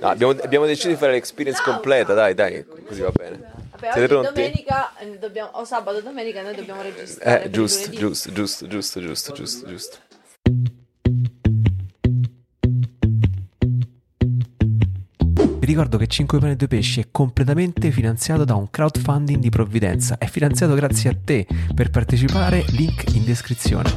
No, abbiamo, abbiamo deciso di fare l'experience completa, dai, dai, così va bene. Vabbè, Siete pronti? domenica, eh, dobbiamo- o sabato domenica noi dobbiamo registrare. Eh, giusto, giusto, giusto, giusto, giusto, giusto, giusto. Vi ricordo che 5 pane e 2 pesci è completamente finanziato da un crowdfunding di provvidenza. È finanziato grazie a te. Per partecipare, link in descrizione.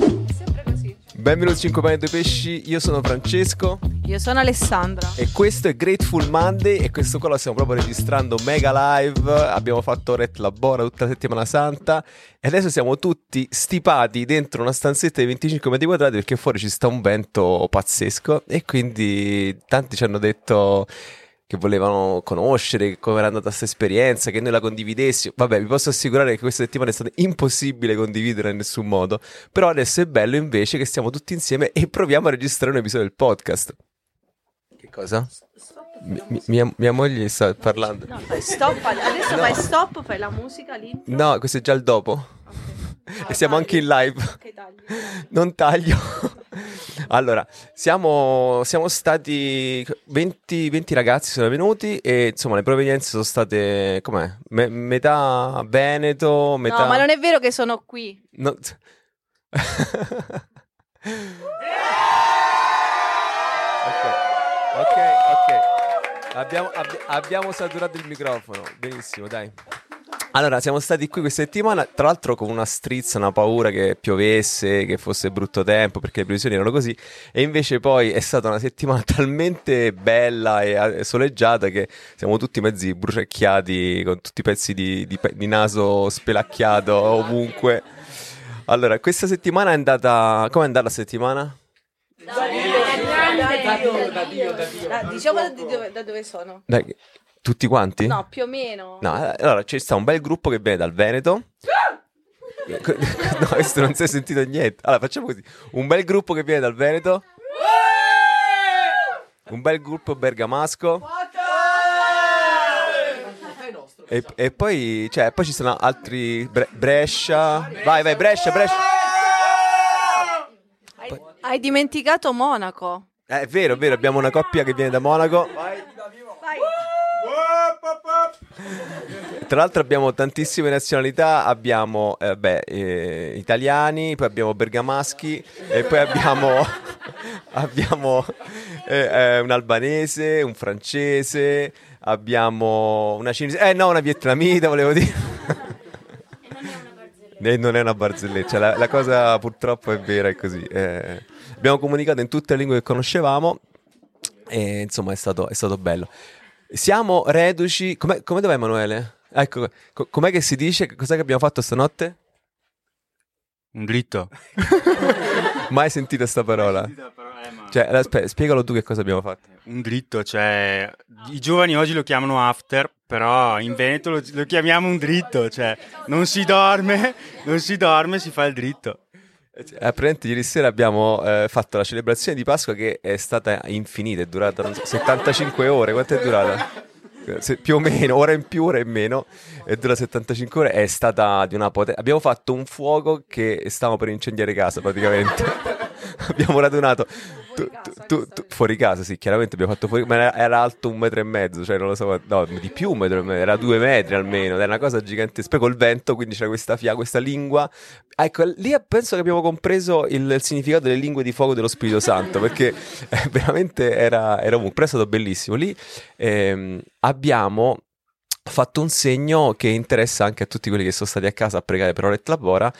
Benvenuti a 5 pani e 2 pesci, io sono Francesco. Io sono Alessandra. e questo è Grateful Monday e questo qua lo stiamo proprio registrando mega live, abbiamo fatto Ret Labora tutta la settimana santa. E adesso siamo tutti stipati dentro una stanzetta di 25 metri quadrati perché fuori ci sta un vento pazzesco. E quindi tanti ci hanno detto che volevano conoscere come era andata questa esperienza, che noi la condividessimo. Vabbè, vi posso assicurare che questa settimana è stata impossibile condividere in nessun modo. Però adesso è bello invece che stiamo tutti insieme e proviamo a registrare un episodio del podcast. Che cosa? Mi- mi- mia, mia moglie sta parlando. No, fai stop. Adesso fai stop, fai la musica lì. No, questo è già il dopo. E siamo anche in live. Che tagli. Non taglio. Allora, siamo, siamo stati 20, 20 ragazzi sono venuti e insomma le provenienze sono state com'è? Me- metà Veneto, metà No, ma non è vero che sono qui. No. Abbiamo, abbi- abbiamo saturato il microfono. Benissimo, dai. Allora, siamo stati qui questa settimana, tra l'altro con una strizza, una paura che piovesse, che fosse brutto tempo, perché le previsioni erano così, e invece poi è stata una settimana talmente bella e soleggiata che siamo tutti mezzi bruciacchiati, con tutti i pezzi di, di di naso spelacchiato ovunque. Allora, questa settimana è andata... Com'è andata la settimana? Da- diciamo da dove, da dove sono. Dai, tutti quanti? No, più o meno. No, allora c'è sta un bel gruppo che viene dal Veneto. No, questo non si è sentito niente. Allora, facciamo così: un bel gruppo che viene dal Veneto. Un bel gruppo bergamasco. E, e poi, cioè, poi ci sono altri Bre- Brescia. Vai, vai, Brescia, Brescia. Hai, hai dimenticato Monaco. Eh, è vero, è vero, abbiamo una coppia che viene da Monaco. Tra l'altro abbiamo tantissime nazionalità, abbiamo eh, beh, eh, italiani, poi abbiamo bergamaschi e poi abbiamo, abbiamo eh, eh, un albanese, un francese, abbiamo una cinese, eh no, una vietnamita volevo dire. E non è una barzelletta, cioè, la, la cosa purtroppo è vera, è così. eh. Abbiamo comunicato in tutte le lingue che conoscevamo e insomma è stato, è stato bello. Siamo reduci. Com'è, come dov'è Emanuele? Ecco, co- com'è che si dice? Cos'è che abbiamo fatto stanotte? Un dritto. Mai sentito sta parola? Cioè, allora, aspetta, spiegalo tu che cosa abbiamo fatto. Un dritto, cioè i giovani oggi lo chiamano after, però in Veneto lo, lo chiamiamo un dritto, cioè non si dorme, non si dorme, si fa il dritto. Eh, Praticamente ieri sera abbiamo eh, fatto la celebrazione di Pasqua che è stata infinita, è durata non so, 75 ore. Quanto è durata? Se- più o meno, ora in più, ora in meno, e dura 75 ore. È stata di una potenza. Abbiamo fatto un fuoco che stavamo per incendiare casa praticamente. abbiamo radunato tu- tu- fuori casa, sì, chiaramente abbiamo fatto fuori, ma era, era alto un metro e mezzo, cioè non lo so, no, di più un metro e mezzo, era due metri almeno, era una cosa gigantesca. Poi col vento, quindi c'era questa fia, questa lingua. Ecco, lì penso che abbiamo compreso il, il significato delle lingue di fuoco dello Spirito Santo, perché eh, veramente era, era ovunque. È stato bellissimo. Lì ehm, abbiamo fatto un segno che interessa anche a tutti quelli che sono stati a casa a pregare per Oret Labora,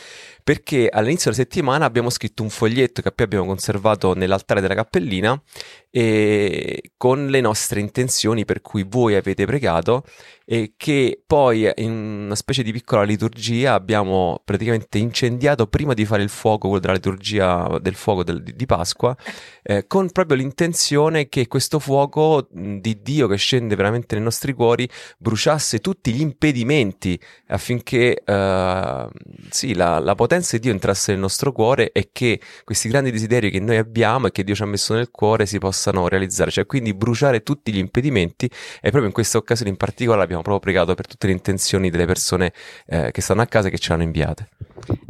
perché all'inizio della settimana abbiamo scritto un foglietto che poi abbiamo conservato nell'altare della cappellina e con le nostre intenzioni per cui voi avete pregato e che poi in una specie di piccola liturgia abbiamo praticamente incendiato prima di fare il fuoco, quello della liturgia del fuoco del- di, Pasqua, eh, con proprio l'intenzione che questo fuoco di Dio che scende veramente nei nostri cuori bruciasse tutti gli impedimenti affinché eh, sì, la, la potenza di Dio entrasse nel nostro cuore e che questi grandi desideri che noi abbiamo e che Dio ci ha messo nel cuore si possano realizzare, cioè quindi bruciare tutti gli impedimenti e proprio in questa occasione in particolare abbiamo proprio pregato per tutte le intenzioni delle persone eh, che stanno a casa e che ce l'hanno inviate.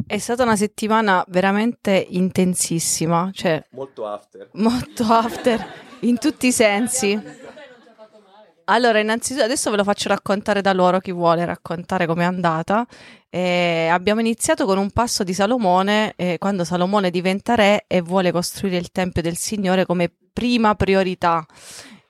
È stata una settimana veramente intensissima, cioè Molto after. molto after in tutti i sensi. Allora, innanzitutto adesso ve lo faccio raccontare da loro chi vuole raccontare com'è andata. Eh, abbiamo iniziato con un passo di Salomone, eh, quando Salomone diventa re e vuole costruire il Tempio del Signore come prima priorità.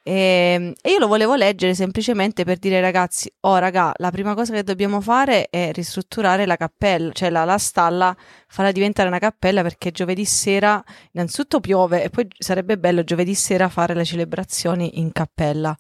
E, e io lo volevo leggere semplicemente per dire ragazzi: Oh, raga, la prima cosa che dobbiamo fare è ristrutturare la cappella, cioè la, la stalla, farla diventare una cappella perché giovedì sera innanzitutto piove e poi sarebbe bello giovedì sera fare le celebrazioni in cappella.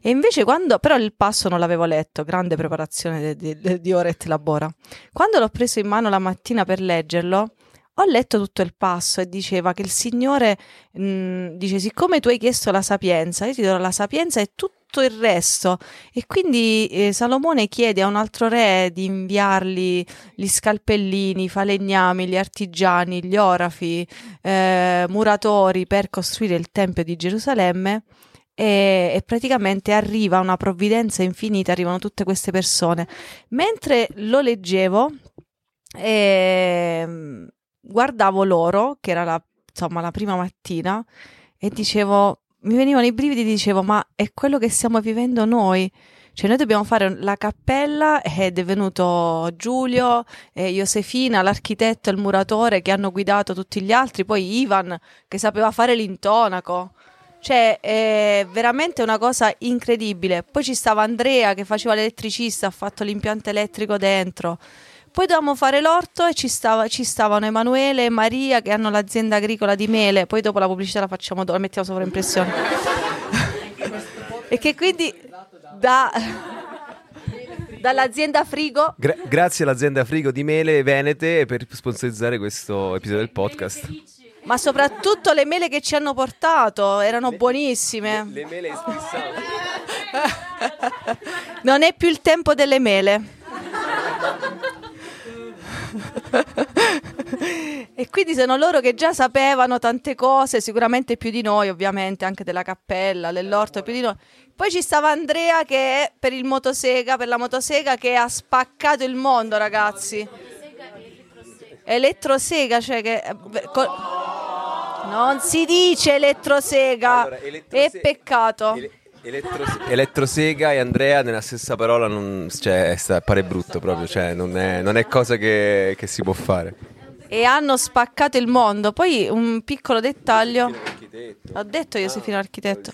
E invece quando, però il passo non l'avevo letto, grande preparazione di, di, di ore e labora. Quando l'ho preso in mano la mattina per leggerlo, ho letto tutto il passo e diceva che il Signore mh, dice siccome tu hai chiesto la sapienza, io ti do la sapienza e tutto il resto. E quindi eh, Salomone chiede a un altro re di inviargli gli scalpellini, i falegnami, gli artigiani, gli orafi, eh, muratori per costruire il Tempio di Gerusalemme. E, e, praticamente arriva una provvidenza infinita, arrivano tutte queste persone. Mentre lo leggevo, eh, guardavo loro, che era la, insomma, la prima mattina, e dicevo, mi venivano i brividi dicevo, ma è quello che stiamo vivendo noi. Cioè, noi dobbiamo fare la cappella ed è venuto Giulio, e Josefina, l'architetto il muratore che hanno guidato tutti gli altri, poi Ivan che sapeva fare l'intonaco. Cioè, è veramente una cosa incredibile. Poi ci stava Andrea che faceva l'elettricista, ha fatto l'impianto elettrico dentro. Poi dovevamo fare l'orto e ci, stava, ci, stavano Emanuele e Maria che hanno l'azienda agricola di mele. Poi dopo la pubblicità la facciamo, la mettiamo sovraimpressione. e che quindi da, dall'azienda Frigo. Gra- grazie all'azienda Frigo di Mele Venete per sponsorizzare questo episodio del podcast. Ma soprattutto le mele che ci hanno portato erano le, buonissime. Le, le mele esprissanti. non è più il tempo delle mele. e quindi sono loro che già sapevano tante cose, sicuramente più di noi, ovviamente, anche della cappella, dell'orto, più di noi. Poi ci stava Andrea che è per il motosega, per la motosega che ha spaccato il mondo, ragazzi. Elettrosega, cioè che non si dice elettrosega, allora, elettrose- è peccato. Ele- Elettro- elettrosega e Andrea nella stessa parola non, cioè, pare brutto proprio, cioè, non, è, non, è, cosa che, che, si può fare. E hanno spaccato il mondo. Poi un piccolo dettaglio. Ho detto io, Josefino ah, architetto.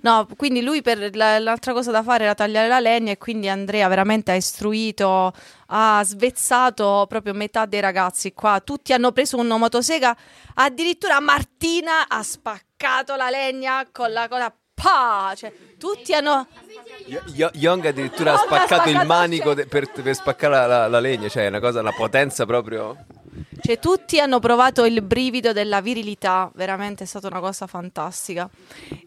No, quindi lui per la, l'altra cosa da fare era tagliare la legna e quindi Andrea veramente ha istruito, ha svezzato proprio metà dei ragazzi qua. Tutti hanno preso una motosega, addirittura Martina ha spaccato la legna con la cosa pa! Cioè, tutti hanno... Y- Young addirittura ha spaccato il manico de- per, per, spaccare la, la, la, legna, cioè è una cosa, una potenza proprio... Cioè, tutti hanno provato il brivido della virilità, veramente è stata una cosa fantastica.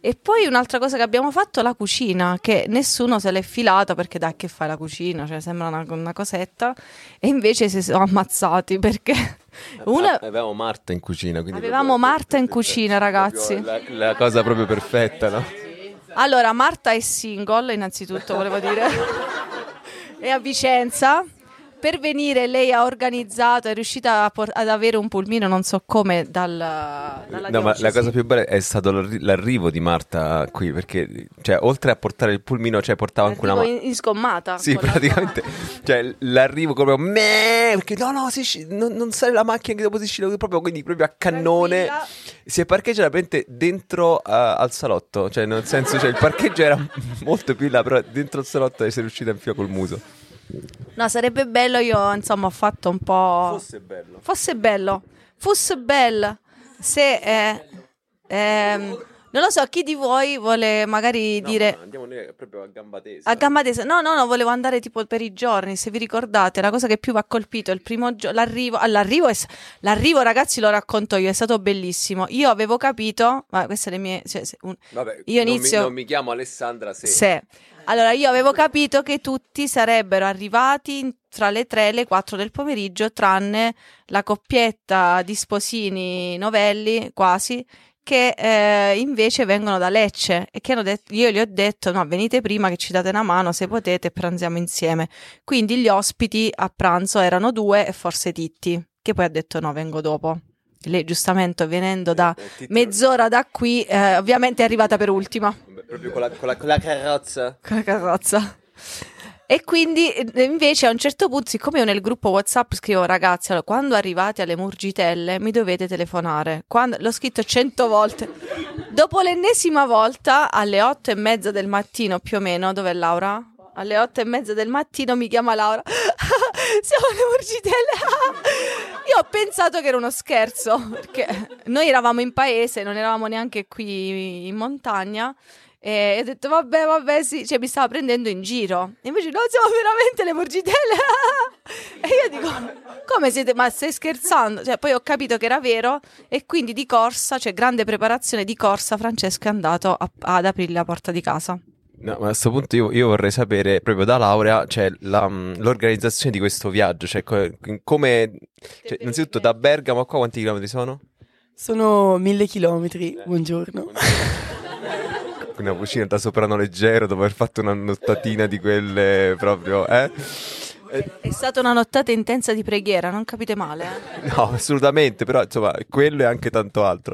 E poi un'altra cosa che abbiamo fatto è la cucina, che nessuno se l'è filata perché dai che fai la cucina, cioè sembra una, una cosetta, e invece si sono ammazzati perché... Una... Avevamo Marta in cucina. Avevamo Marta in cucina, ragazzi. La, la, cosa proprio perfetta, no? Allora, Marta è single, innanzitutto, volevo dire. è a Vicenza per venire lei ha organizzato, è riuscita por- ad avere un pulmino, non so come, dal, dalla No, ma la cosa più bella è stato l'arrivo di Marta qui, perché cioè, oltre a portare il pulmino, cioè, portava anche una mano. In, in sgommata. Sì, praticamente. cioè, l'arrivo proprio, meh, perché no, no, si, non, non sale la macchina che dopo si scende, proprio, quindi proprio a cannone. Tranquilla. Si è parcheggiata dentro uh, al salotto, cioè, nel senso, cioè, il parcheggio era molto più là, però dentro il salotto sei riuscita a infilare col muso. No, sarebbe bello, io insomma ho fatto un po'... Fosse bello. Fosse bello. Fosse bello. Se... Eh, ehm, non lo so, chi di voi vuole magari no, dire... andiamo proprio a gamba tesa. A gamba tesa. No, no, no, volevo andare tipo per i giorni, se vi ricordate, la cosa che più vi ha colpito, il primo giorno, l'arrivo, all'arrivo, è, l'arrivo ragazzi lo racconto io, è stato bellissimo. Io avevo capito, ma queste le mie... Cioè, un, Vabbè, io inizio... Non mi, non mi chiamo Alessandra se... se. Allora, io avevo capito che tutti sarebbero arrivati tra le 3 e le 4 del pomeriggio, tranne la coppietta di sposini novelli, quasi, che eh, invece vengono da Lecce e che hanno detto, io gli ho detto no venite prima che ci date una mano se potete pranziamo insieme quindi gli ospiti a pranzo erano due e forse Titti che poi ha detto no vengo dopo lei giustamente venendo da mezz'ora da qui, eh, ovviamente è arrivata per ultima. Proprio con la, con la- con la carrozza. con la carrozza. E quindi eh, invece a un certo punto, siccome io nel gruppo WhatsApp scrivo ragazzi, allora, quando arrivate alle Murgitelle mi dovete telefonare. Quando- l'ho scritto cento volte. Dopo l'ennesima volta, alle otto e mezza del mattino più o meno, dov'è Laura? Alle otto e mezza del mattino mi chiama Laura. Siamo alle Murgitelle. Io ho pensato che era uno scherzo, perché noi eravamo in paese, non eravamo neanche qui in montagna. E ho detto, vabbè, vabbè, sì, cioè mi stava prendendo in giro. E invece, no, siamo veramente le Murgitelle. e io dico, come siete? Ma stai scherzando? Cioè, poi ho capito che era vero e quindi di corsa, cioè grande preparazione di corsa, Francesco è andato a- ad aprire la porta di casa. No, ma a questo punto io, io vorrei sapere proprio da Laurea, cioè la, mm, l'organizzazione di questo viaggio, cioè co- come, cioè, innanzitutto da Bergamo a qua quanti chilometri sono? Sono mille chilometri, buongiorno. Una cucina da soprano leggero dopo aver fatto una nottatina di quelle proprio, eh? È stata una nottata intensa di preghiera, non capite male. eh? No, assolutamente, però insomma, quello e anche tanto altro.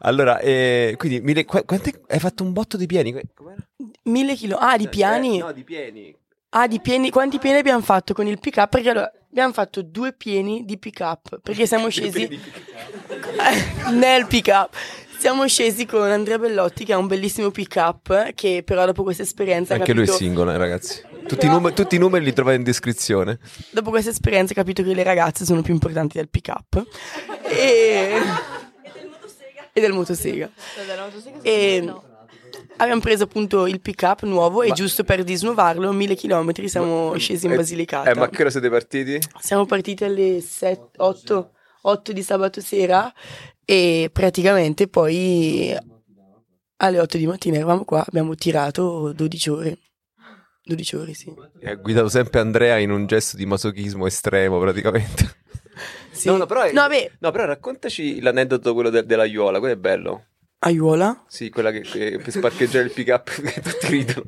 Allora, eh, quindi, mille, qu- quante- hai fatto un botto di pieni? Com'era? Mille chilometri. Ah, di piani? Eh, no, di pieni. Ah, di pieni. Quanti pieni abbiamo fatto con il pick up? Perché allora abbiamo fatto due pieni di pick up. Perché siamo scesi Eh, nel pick up. Siamo scesi con Andrea Bellotti, che ha un bellissimo pick up. Che però dopo questa esperienza. Anche lui è capito- singolo, eh, ragazzi. Tutti, i nume- tutti i numeri li trovate in descrizione. Dopo questa esperienza ho capito che le ragazze sono più importanti del pick up. E. e del motosega. E abbiamo preso appunto il pick up nuovo e giusto per disnuovarlo, mille chilometri, siamo scesi in Eh, Basilicata. Eh, ma che ora siete partiti? Siamo partiti alle 8, 8 di sabato sera e praticamente poi alle 8 di mattina eravamo qua, abbiamo tirato 12 ore. 12 ore, sì. E Ha guidato sempre Andrea in un gesto di masochismo estremo, praticamente. Sì. No, no, però, No, beh, no, però raccontaci l'aneddoto quello de- della Iola, quello è bello. Aiuola, Sì, quella che, che per parcheggiare il pick up che tutti ridono.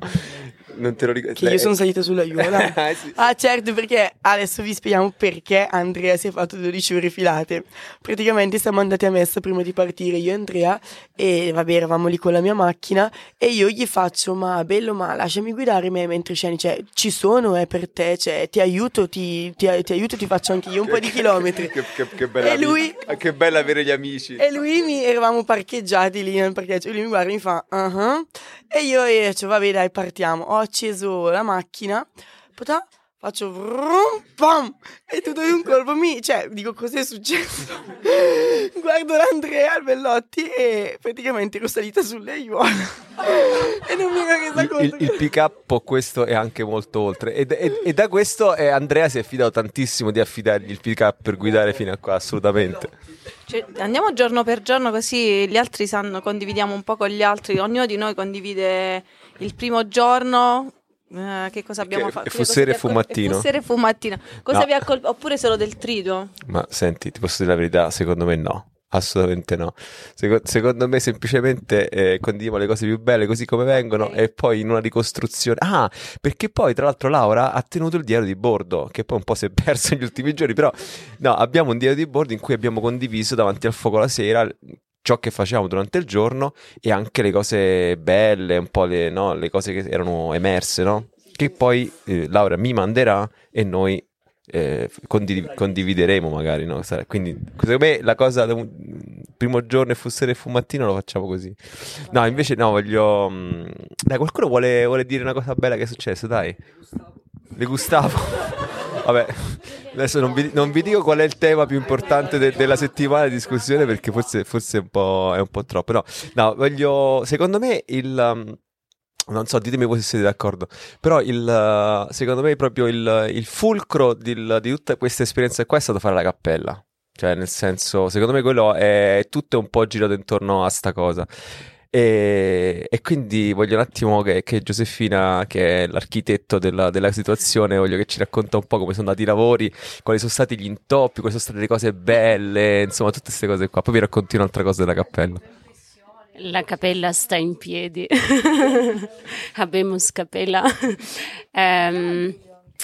Non te lo ricordo. che io sono salita sulla Aiuola. Ah, sì. Ah certo, perché adesso vi spieghiamo perché Andrea si è fatto 12 ore filate. Praticamente siamo andati a messa prima di partire io e Andrea e vabbè eravamo lì con la mia macchina e io gli faccio ma bello ma lasciami guidare me mentre sceni, cioè ci sono è per te, cioè ti aiuto, ti, ti- ti aiuto, ti faccio anche io un po' di chilometri. Che, che- che bella E lui- ami- Che bella avere gli amici. E lui mi eravamo parcheggiati lì nel parcheggio. E lui mi guarda e mi fa, "Ah-ah". E io gli faccio, vabbè, dai, partiamo. Ho acceso la macchina, potà, faccio vrum, pam, e tutto in un colpo mi, cioè, dico, cos'è successo? Guardo l'Andrea, il Bellotti, e praticamente ero salita sulle aiuole. e non mi ero resa Il, conto. il- il che- pick up questo è anche molto oltre e, e- e da questo eh, Andrea si è fidato tantissimo di affidargli il pick up per guidare fino a qua assolutamente Cioè, andiamo giorno per giorno così gli altri sanno, condividiamo un po' con gli altri, ognuno di noi condivide il primo giorno. eh, che cosa abbiamo fatto? Che cosa e vi ha col- Fumattino. e Fussere e Fumattino. Cosa No. vi ha colpito? Oppure solo del triduo? ma senti ti posso dire la verità secondo me no assolutamente no Seco- secondo me semplicemente eh, condividiamo le cose più belle così come vengono Ok. e poi in una ricostruzione ah perché poi tra l'altro Laura ha tenuto il diario di bordo che poi un po' si è perso negli ultimi giorni però no abbiamo un diario di bordo in cui abbiamo condiviso davanti al fuoco la sera ciò che facevamo durante il giorno e anche le cose belle, un po' le, no, le cose che erano emerse, no? Che poi eh, Laura mi manderà e noi eh, condiv- condivideremo magari, no? Quindi secondo me la cosa un- primo giorno e fussere fumattino lo facciamo così. No, invece no, voglio... mm, Dai, qualcuno vuole, vuole dire una cosa bella che è successo, dai. Le Gustavo. Vabbè, adesso non vi, non vi dico qual è il tema più importante de- della settimana di discussione perché forse, forse è, un po', è un po' troppo. No, no, voglio. Secondo me il. um, non so, ditemi voi se siete d'accordo. Però il, uh, secondo me proprio il, il fulcro del- di tutta questa esperienza qua è stato fare la cappella. Cioè, nel senso, secondo me quello è tutto un po' girato intorno a sta cosa. E, e quindi voglio un attimo che, che Giuseppina, che è l'architetto della, della situazione, voglio che ci racconta un po' come sono andati i lavori, quali sono stati gli intoppi, quali sono state le cose belle, insomma, tutte queste cose qua. Poi vi racconti un'altra cosa della cappella. La cappella sta in piedi. Abbiamo cappella. Ehm,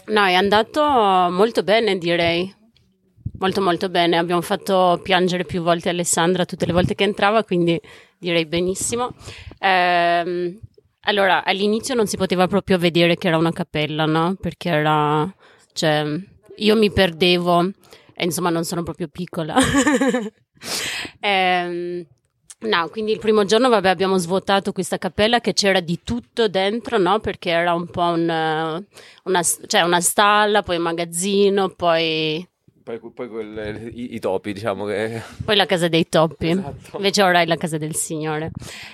no, è andato molto bene, direi. Molto molto bene. Abbiamo fatto piangere più volte Alessandra tutte le volte che entrava, quindi direi benissimo. Ehm, allora, all'inizio non si poteva proprio vedere che era una cappella, no? Perché era... cioè, io mi perdevo e insomma non sono proprio piccola. Ehm, no, quindi il primo giorno vabbè, abbiamo svuotato questa cappella che c'era di tutto dentro, no? Perché era un po' un, una, cioè una stalla, poi un magazzino, poi Poi, poi quel- i, i topi, diciamo che... poi la casa dei topi, Esatto. invece ora è la casa del Signore.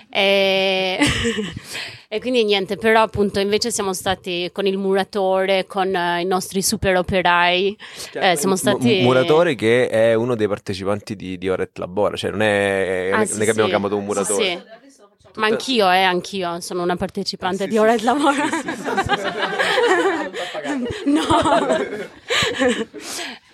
E... e quindi niente, però appunto invece siamo stati con il muratore, con eh, i nostri super operai, eh, siamo Mu- stati... Muratore che è uno dei partecipanti di, di Ora et Labora, cioè non è, Ah, non è sì, che abbiamo sì. chiamato un muratore. Sì, sì. Ma anch'io, eh, anch'io sono una partecipante Ah, sì, di Ora di Lavoro. no.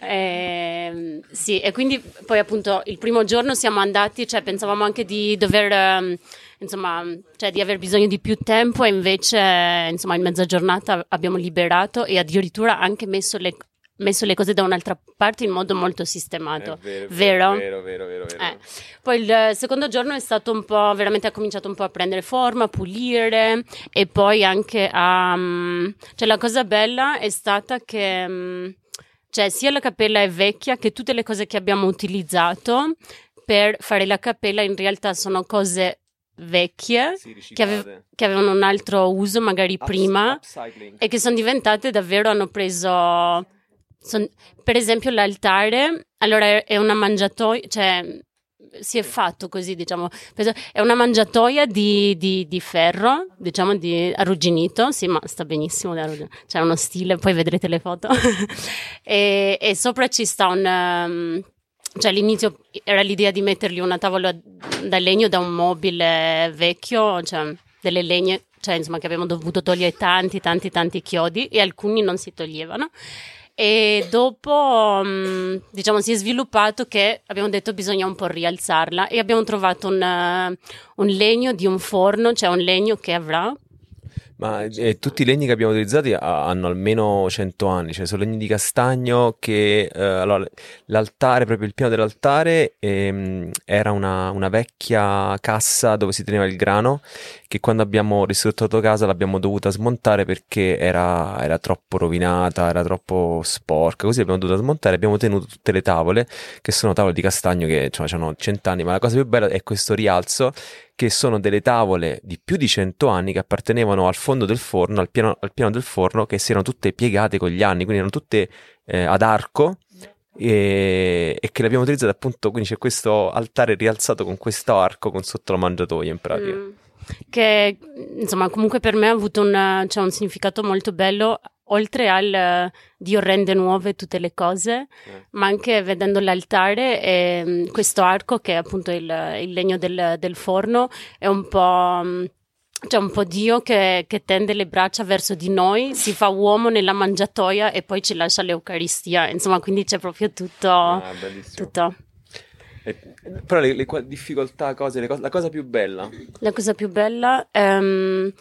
Ehm, sì, e quindi poi appunto il primo giorno siamo andati, cioè pensavamo anche di dover, ehm, insomma, cioè di aver bisogno di più tempo e invece, insomma, in mezza giornata abbiamo liberato e addirittura anche messo le, messo le cose da un'altra parte in modo molto sistemato. Vero, Vero? vero, vero, vero, vero. Eh. Poi il secondo giorno è stato un po', veramente ha cominciato un po' a prendere forma, a pulire e poi anche a... mm, cioè la cosa bella è stata che... mm, cioè sia la cappella è vecchia che tutte le cose che abbiamo utilizzato per fare la cappella in realtà sono cose vecchie Sì, che, ave- che avevano un altro uso magari Ups- prima upcycling. e che sono diventate davvero, hanno preso, son- per esempio l'altare, allora è, una mangiatoia, cioè si è fatto così, diciamo, è una mangiatoia di, di- di ferro, diciamo, di arrugginito, sì, ma sta benissimo, c'è uno stile, poi vedrete le foto, e, e sopra ci sta un... um, cioè all'inizio era l'idea di mettergli una tavola da legno da un mobile vecchio, cioè delle legne, cioè insomma che abbiamo dovuto togliere tanti, tanti, tanti chiodi e alcuni non si toglievano. E dopo, mm, diciamo, si è sviluppato che abbiamo detto bisogna un po' rialzarla e abbiamo trovato un, eh, un legno di un forno, cioè un legno che avrà Ma eh, tutti i legni che abbiamo utilizzato hanno almeno 100 anni, cioè sono legni di castagno che eh, allora, l'altare, proprio il piano dell'altare ehm, era una, una vecchia cassa dove si teneva il grano che quando abbiamo ristrutturato casa l'abbiamo dovuta smontare perché era, era troppo rovinata, era troppo sporca, così l'abbiamo dovuta smontare, abbiamo tenuto tutte le tavole che sono tavole di castagno che insomma, hanno 100 anni, ma la cosa più bella è questo rialzo che sono delle tavole di più di 100 anni che appartenevano al fondo del forno, al piano, al piano del forno, che si erano tutte piegate con gli anni, quindi erano tutte eh, ad arco e, e che abbiamo utilizzate appunto, quindi c'è questo altare rialzato con questo arco con sotto la mangiatoia in pratica. Mm. Che insomma, comunque per me ha avuto un, cioè, un significato molto bello, oltre al eh, Dio rende nuove tutte le cose, Eh. ma anche vedendo l'altare e mm, questo arco che è appunto il, il legno del, del forno, è un po'. mm, C'è un po' Dio che, che tende le braccia verso di noi, si fa uomo nella mangiatoia e poi ci lascia l'Eucaristia. Insomma, quindi c'è proprio tutto. Ah, tutto. E- però le, le difficoltà, cose, le cose- la cosa più bella. La cosa più bella, ehm,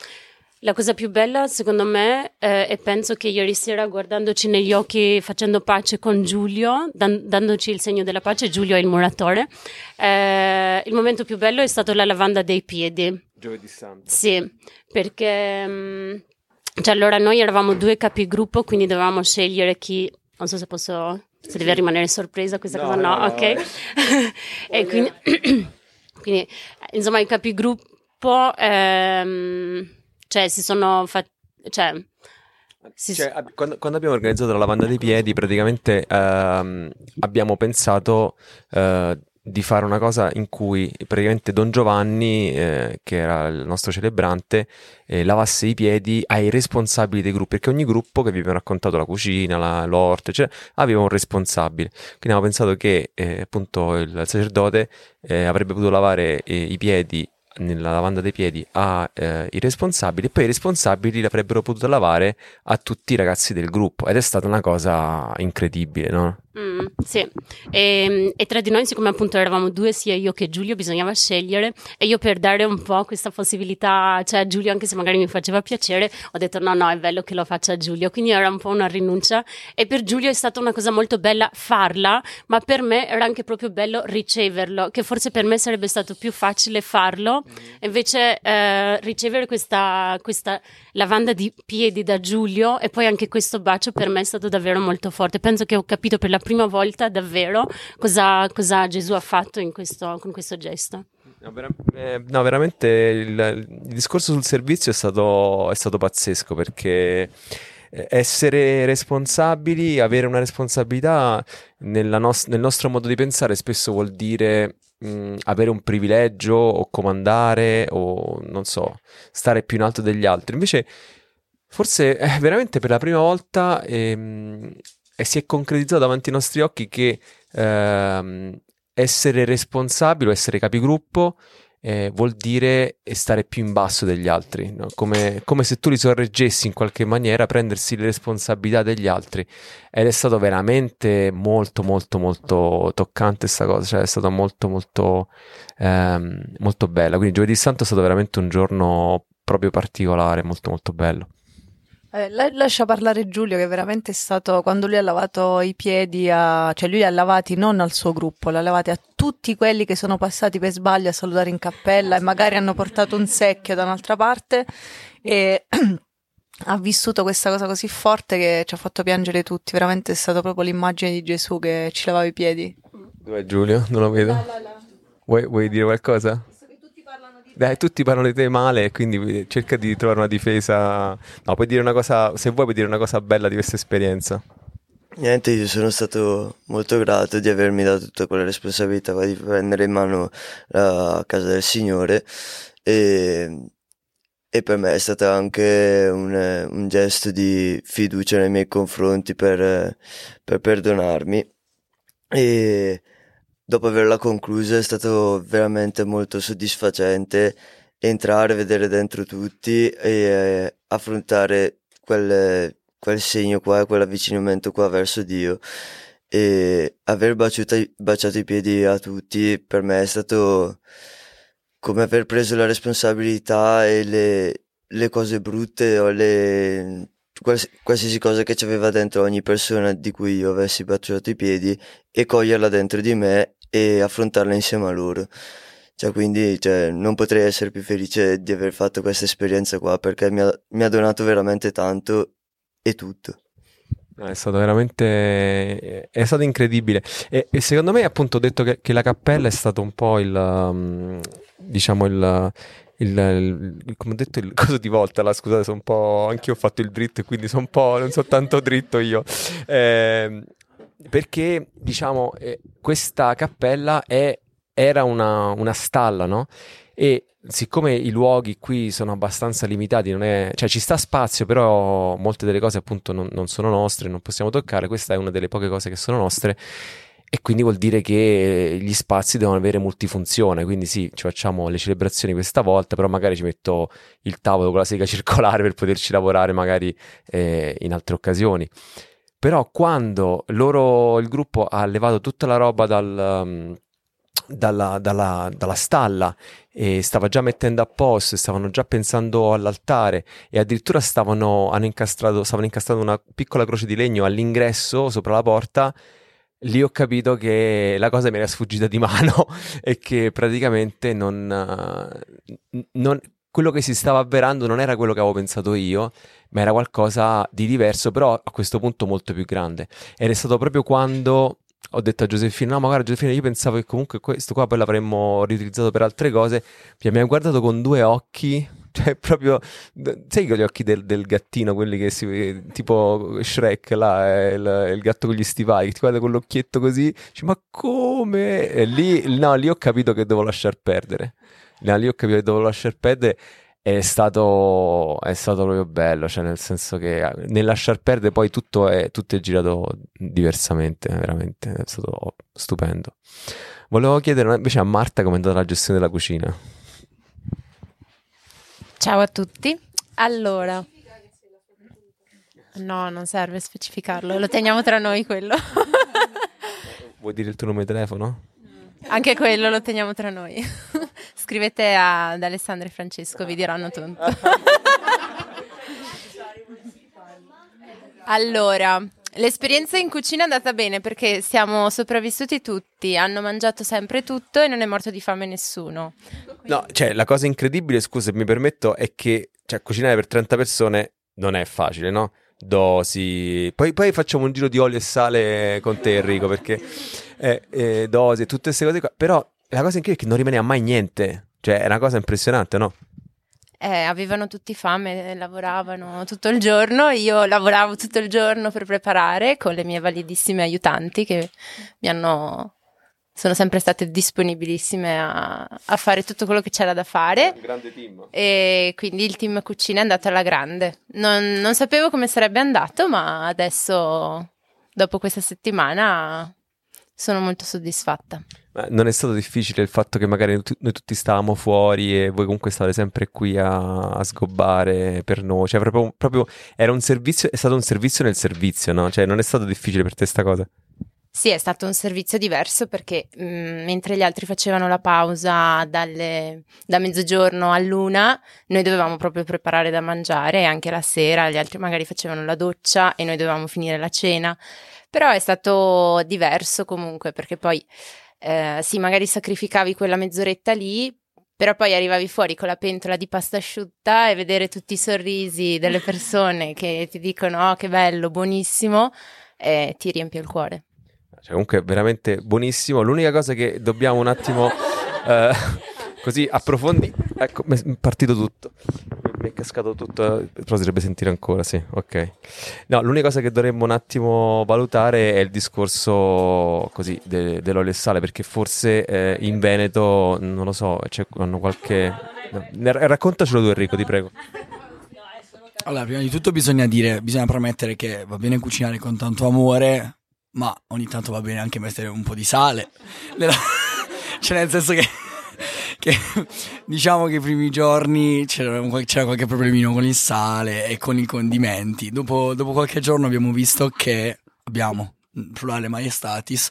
la cosa più bella secondo me, eh, e penso che ieri sera guardandoci negli occhi, facendo pace con Giulio, dan- dandoci il segno della pace, Giulio è il muratore, eh, il momento più bello è stato la lavanda dei piedi. Giovedì santo. Sì, perché mm, cioè allora noi eravamo due capigruppo, quindi dovevamo scegliere chi, non so se posso, se deve rimanere sorpresa questa No, cosa, no, no, no, ok. vai. e quindi, quindi, insomma, il capigruppo, ehm, cioè si sono fatti, cioè, Cioè, quando, quando abbiamo organizzato la lavanda dei piedi, praticamente ehm, abbiamo pensato eh, di fare una cosa in cui praticamente Don Giovanni, eh, che era il nostro celebrante, eh, lavasse i piedi ai responsabili dei gruppi, perché ogni gruppo che vi abbiamo raccontato la cucina, la- l'orto, cioè, aveva un responsabile. Quindi abbiamo pensato che eh, appunto il sacerdote eh, avrebbe potuto lavare eh, i piedi nella lavanda dei piedi ai responsabili e poi i responsabili l'avrebbero potuto lavare a tutti i ragazzi del gruppo ed è stata una cosa incredibile, no? Mm, sì, e, e, tra di noi, siccome appunto eravamo due, sia io che Giulio, bisognava scegliere. E io per dare un po' questa possibilità, cioè a Giulio, anche se magari mi faceva piacere, ho detto no, no, è bello che lo faccia Giulio, quindi era un po' una rinuncia. E per Giulio è stata una cosa molto bella farla, ma per me era anche proprio bello riceverlo, che forse per me sarebbe stato più facile farlo, invece eh, ricevere questa, questa lavanda di piedi da Giulio e poi anche questo bacio per me è stato davvero molto forte. Penso che ho capito per la prima volta davvero cosa, cosa Gesù ha fatto questo, con questo gesto. No, vera- eh, no veramente il, il, discorso sul servizio è stato, è stato pazzesco perché eh, essere responsabili, avere una responsabilità nos- nel nostro modo di pensare spesso vuol dire mh, avere un privilegio o comandare o non so, stare più in alto degli altri. Invece, forse eh, veramente per la prima volta ehm, e si è concretizzato davanti ai nostri occhi che ehm, essere responsabile essere capigruppo eh, vuol dire stare più in basso degli altri, no? come, come, se tu li sorreggessi in qualche maniera, prendersi le responsabilità degli altri. Ed è stato veramente molto, molto, molto toccante questa cosa, cioè è stata molto, molto, ehm, molto bella. Quindi Giovedì Santo è stato veramente un giorno proprio particolare, molto, molto bello. Eh, lascia parlare Giulio che veramente è stato quando lui ha lavato i piedi, a, cioè lui li ha lavati non al suo gruppo, li ha lavati a tutti quelli che sono passati per sbaglio a salutare in cappella e magari hanno portato un secchio da un'altra parte e ha vissuto questa cosa così forte che ci ha fatto piangere tutti, veramente è stato proprio l'immagine di Gesù che ci lavava i piedi. Dov'è Giulio? Non lo vedo. Là, là, là. Vuoi, vuoi dire qualcosa? Dai, tutti parlano di te male, quindi cerca di trovare una difesa. No, puoi dire una cosa, se vuoi, puoi dire una cosa bella di questa esperienza. Niente, io sono stato molto grato di avermi dato tutta quella responsabilità di prendere in mano la casa del Signore e, e per me è stato anche un, un, gesto di fiducia nei miei confronti per, per perdonarmi. E, dopo averla conclusa è stato veramente molto soddisfacente entrare, vedere dentro tutti e eh, affrontare quel, quel segno qua, quell'avvicinamento qua verso Dio. E aver baciato, baciato i piedi a tutti per me è stato come aver preso la responsabilità e le, le cose brutte o le qualsiasi cosa che c'aveva dentro ogni persona di cui io avessi baciato i piedi e coglierla dentro di me e affrontarla insieme a loro. Cioè, quindi cioè, non potrei essere più felice di aver fatto questa esperienza qua perché mi ha, mi ha donato veramente tanto e tutto. È stato veramente è stato incredibile e, e secondo me appunto ho detto che, che, la cappella è stato un po' il um, diciamo il, il, il, come ho detto il coso di volta là scusate sono un po' anche ho fatto il dritto quindi sono un po' non so tanto dritto io eh, perché diciamo eh, questa cappella è, era una, una, stalla, no? E siccome i luoghi qui sono abbastanza limitati, è, cioè ci sta spazio, però molte delle cose appunto non, non sono nostre, non possiamo toccare, questa è una delle poche cose che sono nostre e quindi vuol dire che gli spazi devono avere multifunzione, quindi sì, ci facciamo le celebrazioni questa volta, però magari ci metto il tavolo con la sega circolare per poterci lavorare magari eh, in altre occasioni. Però quando loro, il gruppo ha levato tutta la roba dal, um, dalla, dalla, dalla, stalla e stava già mettendo a posto, stavano già pensando all'altare e addirittura stavano, stavano incastrando una piccola croce di legno all'ingresso sopra la porta, lì ho capito che la cosa mi era sfuggita di mano e che praticamente non, non, quello che si stava avverando non era quello che avevo pensato io ma era qualcosa di diverso, però a questo punto molto più grande. Ed è stato proprio quando ho detto a Giuseppina, no, ma guarda Giuseppina, io pensavo che comunque questo qua poi l'avremmo riutilizzato per altre cose, mi ha guardato con due occhi, cioè proprio, sai gli occhi del, del, gattino, quelli che si, tipo Shrek, là, il, il, gatto con gli stivali, ti guarda con l'occhietto così, dici, ma come? E lì, no, lì ho capito che devo lasciar perdere. No, lì ho capito che devo lasciar perdere è stato, è stato proprio bello, cioè nel senso che eh, nel lasciar perdere poi tutto è, tutto è girato diversamente, veramente, è stato stupendo. Volevo chiedere invece a Marta come è andata la gestione della cucina. Ciao a tutti. Allora, no, non serve specificarlo, lo teniamo tra noi quello. Vuoi dire il tuo nome di telefono? Anche quello lo teniamo tra noi. Scrivete ad Alessandro e Francesco, vi diranno tutto. allora, l'esperienza in cucina è andata bene perché siamo sopravvissuti tutti, hanno mangiato sempre tutto e non è morto di fame nessuno. No, cioè, la cosa incredibile, scusa, mi permetto, è che cioè, cucinare per 30 persone non è facile, no? Dosi. Poi, poi facciamo un giro di olio e sale con te, Enrico, perché eh, eh, dosi tutte queste cose qua. Però la cosa incredibile è che non rimaneva mai niente. Cioè, è una cosa impressionante, no? Eh, avevano tutti fame, lavoravano tutto il giorno, io lavoravo tutto il giorno per preparare con le mie validissime aiutanti che mi hanno... sono sempre state disponibilissime a, a fare tutto quello che c'era da fare. grande team. E quindi il team cucina è andato alla grande. Non, non sapevo come sarebbe andato, ma adesso, dopo questa settimana, sono molto soddisfatta. Ma non è stato difficile il fatto che magari noi tutti stavamo fuori e voi comunque stavate sempre qui a, a sgobbare per noi? Cioè, proprio, proprio era un servizio, è stato un servizio nel servizio, no? Cioè, non è stato difficile per te sta cosa? Sì, è stato un servizio diverso perché mh, mentre gli altri facevano la pausa dalle- da mezzogiorno all'una, noi dovevamo proprio preparare da mangiare e anche la sera gli altri magari facevano la doccia e noi dovevamo finire la cena. Però è stato diverso comunque perché poi eh, sì, magari sacrificavi quella mezz'oretta lì, però poi arrivavi fuori con la pentola di pasta asciutta e vedere tutti i sorrisi delle persone che ti dicono oh che bello, buonissimo, eh, ti riempie il cuore. Cioè, comunque, veramente buonissimo. L'unica cosa che dobbiamo un attimo eh, così approfondire. Ecco, è partito tutto. Mi è cascato tutto. Però si dovrebbe sentire ancora, sì, ok. No, l'unica cosa che dovremmo un attimo valutare è il discorso così de- dell'olio e sale, perché forse eh, in Veneto, non lo so, hanno qualche. no, Raccontacelo tu, Enrico, ti prego. Allora, prima di tutto bisogna dire, bisogna premettere che va bene cucinare con tanto amore, ma ogni tanto va bene anche mettere un po' di sale. Cioè, nel senso che, che diciamo che i primi giorni c'era, c'era qualche problemino con il sale e con i condimenti. Dopo, dopo qualche giorno abbiamo visto che abbiamo plurale maestatis,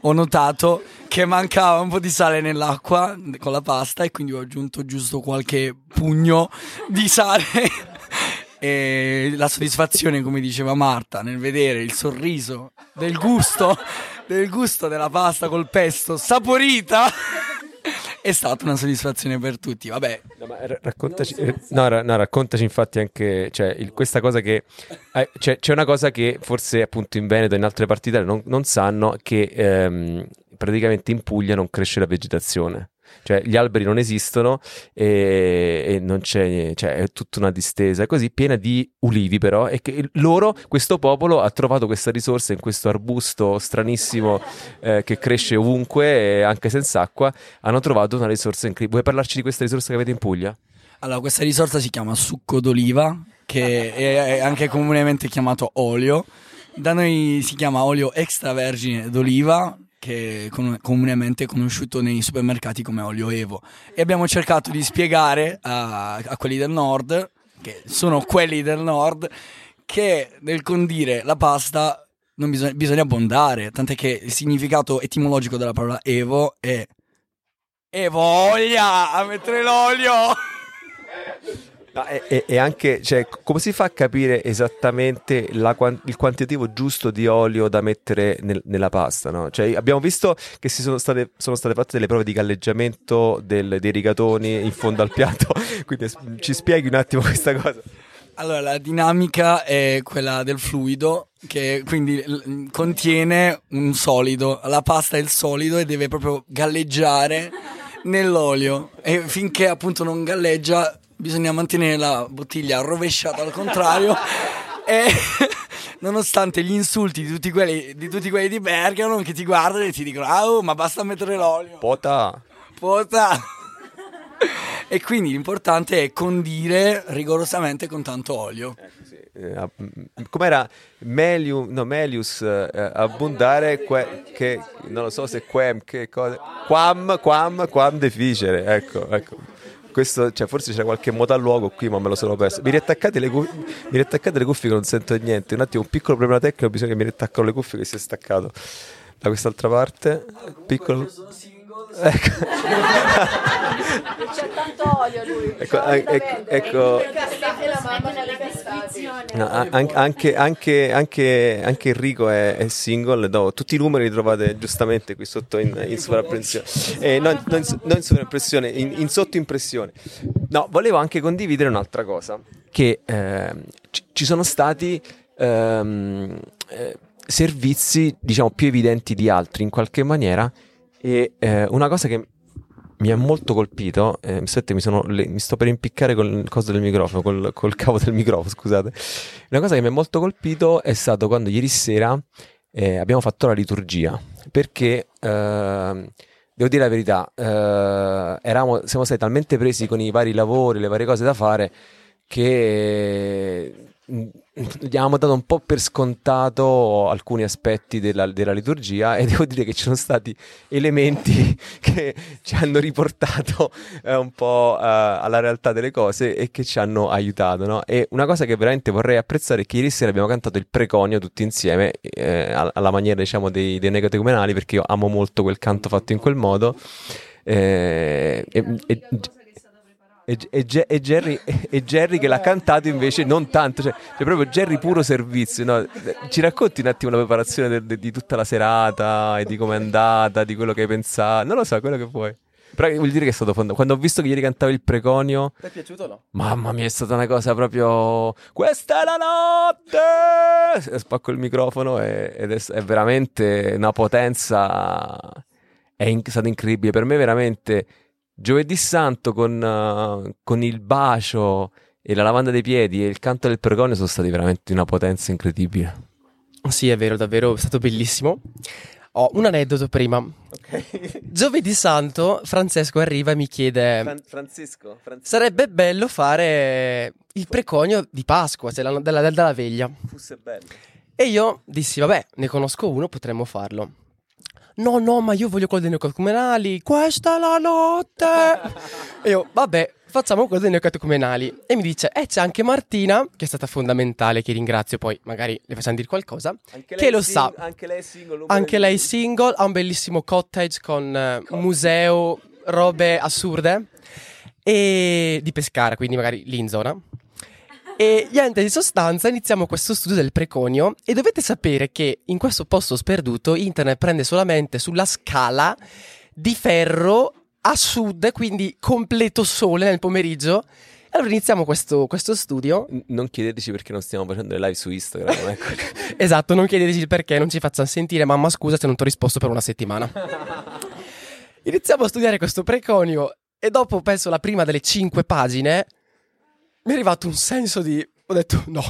ho notato che mancava un po' di sale nell'acqua con la pasta e quindi ho aggiunto giusto qualche pugno di sale e la soddisfazione, come diceva Marta, nel vedere il sorriso del gusto, del gusto della pasta col pesto saporita è stata una soddisfazione per tutti. Vabbè, No, ra- raccontaci, eh, no, ra- no, raccontaci infatti anche cioè, il- questa cosa che eh, c'è, c'è una cosa che forse appunto in Veneto e in altre parti d'Italia non, non sanno che ehm, praticamente in Puglia non cresce la vegetazione. Cioè, gli alberi non esistono e, e non c'è, cioè, è tutta una distesa così piena di ulivi, però. E che loro, questo popolo, ha trovato questa risorsa in questo arbusto stranissimo eh, che cresce ovunque, anche senza acqua. Hanno trovato una risorsa incredibile. Vuoi parlarci di questa risorsa che avete in Puglia? allora questa risorsa si chiama succo d'oliva, che è anche comunemente chiamato olio. Da noi si chiama olio extravergine d'oliva, che è comunemente conosciuto nei supermercati come olio Evo. E abbiamo cercato di spiegare a, a quelli del nord, che sono quelli del nord, che nel condire la pasta bisogna, bisogna abbondare, tant'è che il significato etimologico della parola Evo è e voglia a mettere l'olio. E, e- anche, cioè, come si fa a capire esattamente la il quantitativo giusto di olio da mettere nel- nella pasta? No? Cioè, abbiamo visto che sono state, sono state fatte delle prove di galleggiamento del- dei rigatoni in fondo al piatto, quindi ci spieghi un attimo questa cosa? Allora, la dinamica è quella del fluido, che quindi l- contiene un solido. La pasta è il solido e deve proprio galleggiare nell'olio. E finché appunto non galleggia, bisogna mantenere la bottiglia rovesciata al contrario. e nonostante gli insulti di tutti quelli di, tutti quelli di Bergamo che ti guardano e ti dicono: Ah, oh, ma basta mettere l'olio. Pota! Pota. E quindi l'importante è condire rigorosamente con tanto olio. Eh, ab- m- com'era Melium, no, Melius eh, abbondare que- che non lo so se quem che cosa quam quam quam deficere ecco ecco questo cioè forse c'è qualche motalluogo qui ma me lo sono perso mi riattaccate le, cu- mi riattaccate le cuffie che non sento niente un attimo un piccolo problema tecnico bisogna che mi riattaccano le cuffie che si è staccato da quest'altra parte, piccolo. Ecco. C'è tanto olio lui. Ecco, eh, ecco, ecco. No, anche, anche- anche- anche Enrico è, è single, no, tutti i numeri li trovate giustamente qui sotto in, in sovraimpressione, Eh, no, non, in, non in sovraimpressione, in, in sottoimpressione. No, volevo anche condividere un'altra cosa, che ci, ci sono stati ehm, eh, servizi, diciamo, più evidenti di altri in qualche maniera e eh, una cosa che mi ha molto colpito, eh, aspetta, mi, sono, le- mi sto per impiccare col coso del microfono, col, col cavo del microfono, scusate. Una cosa che mi ha molto colpito è stato quando ieri sera eh, abbiamo fatto la liturgia, perché ehm, devo dire la verità, eh, eravamo, siamo stati talmente presi con i vari lavori, le varie cose da fare, che avevamo dato un po' per scontato alcuni aspetti della, della liturgia e devo dire che ci sono stati elementi che ci hanno riportato eh, un po' eh, alla realtà delle cose e che ci hanno aiutato. no? E una cosa che veramente vorrei apprezzare è che ieri sera abbiamo cantato il preconio tutti insieme, eh, alla maniera diciamo dei, dei neocatecumenali, perché io amo molto quel canto fatto in quel modo. Eh, e, e- e, e e Jerry, e Jerry che l'ha cantato invece non tanto, cioè, cioè proprio Jerry puro servizio. no? Ci racconti un attimo la preparazione del- de- di tutta la serata e di com'è andata, di quello che hai pensato? Non lo so, quello che vuoi. Però vuol dire che è stato fondamentale. Quando ho visto che ieri cantava il preconio, Ti è piaciuto o no? mamma mia, è stata una cosa proprio. Questa è la notte! Spacco il microfono e- ed è, è veramente una potenza. È in- stato incredibile. Per me, veramente. Giovedì Santo con, eh, con il bacio e la lavanda dei piedi e il canto del preconio sono stati veramente di una potenza incredibile. Sì, è vero, davvero, è stato bellissimo. Ho un aneddoto prima. Giovedì santo, Francesco arriva e mi chiede: Francisco, Sarebbe bello fare il preconio di Pasqua, cioè la- della, della veglia. fosse bello. E io dissi: Vabbè, ne conosco uno, potremmo farlo. No, no, ma io voglio quello dei neocatecumenali. Questa è la notte. e io, vabbè, facciamo quello dei neocatecumenali. E mi dice: Eh, c'è anche Martina, che è stata fondamentale, che ringrazio. Poi magari le facciamo dire qualcosa. Anche Che lo sa. Anche lei è single. Anche lei single, ha un bellissimo cottage con eh, museo, robe assurde. E di Pescara, quindi magari lì in zona. E niente, di sostanza iniziamo questo studio del preconio e dovete sapere che in questo posto sperduto internet prende solamente sulla scala di ferro a sud, quindi completo sole nel pomeriggio. Allora iniziamo questo, questo studio. N- Non chiedeteci perché non stiamo facendo le live su Instagram. ecco. Esatto, non chiedeteci il perché, non ci facciano sentire, mamma scusa se non ti ho risposto per una settimana. Iniziamo a studiare questo preconio e dopo penso la prima delle cinque pagine mi è arrivato un senso di... Ho detto no,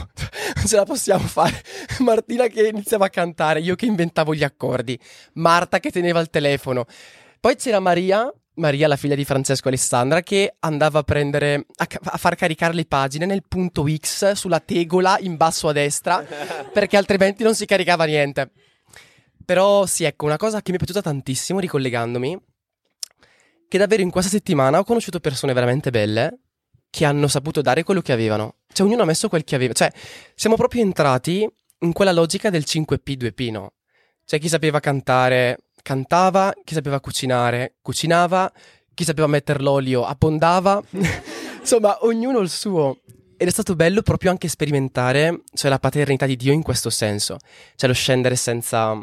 non ce la possiamo fare. Martina che iniziava a cantare, io che inventavo gli accordi, Marta che teneva il telefono. Poi c'era Maria, Maria la figlia di Francesco Alessandra, che andava a prendere, a, a far caricare le pagine nel punto X sulla tegola in basso a destra, perché altrimenti non si caricava niente. Però sì, ecco, una cosa che mi è piaciuta tantissimo ricollegandomi, che davvero in questa settimana ho conosciuto persone veramente belle che hanno saputo dare quello che avevano. Cioè, ognuno ha messo quel che aveva. Cioè, siamo proprio entrati in quella logica del 5P, 2P, no? Cioè, chi sapeva cantare, cantava, chi sapeva cucinare, cucinava, chi sapeva mettere l'olio, abbondava. Insomma, ognuno il suo. Ed è stato bello proprio anche sperimentare, cioè, la paternità di Dio in questo senso. Cioè, lo scendere senza,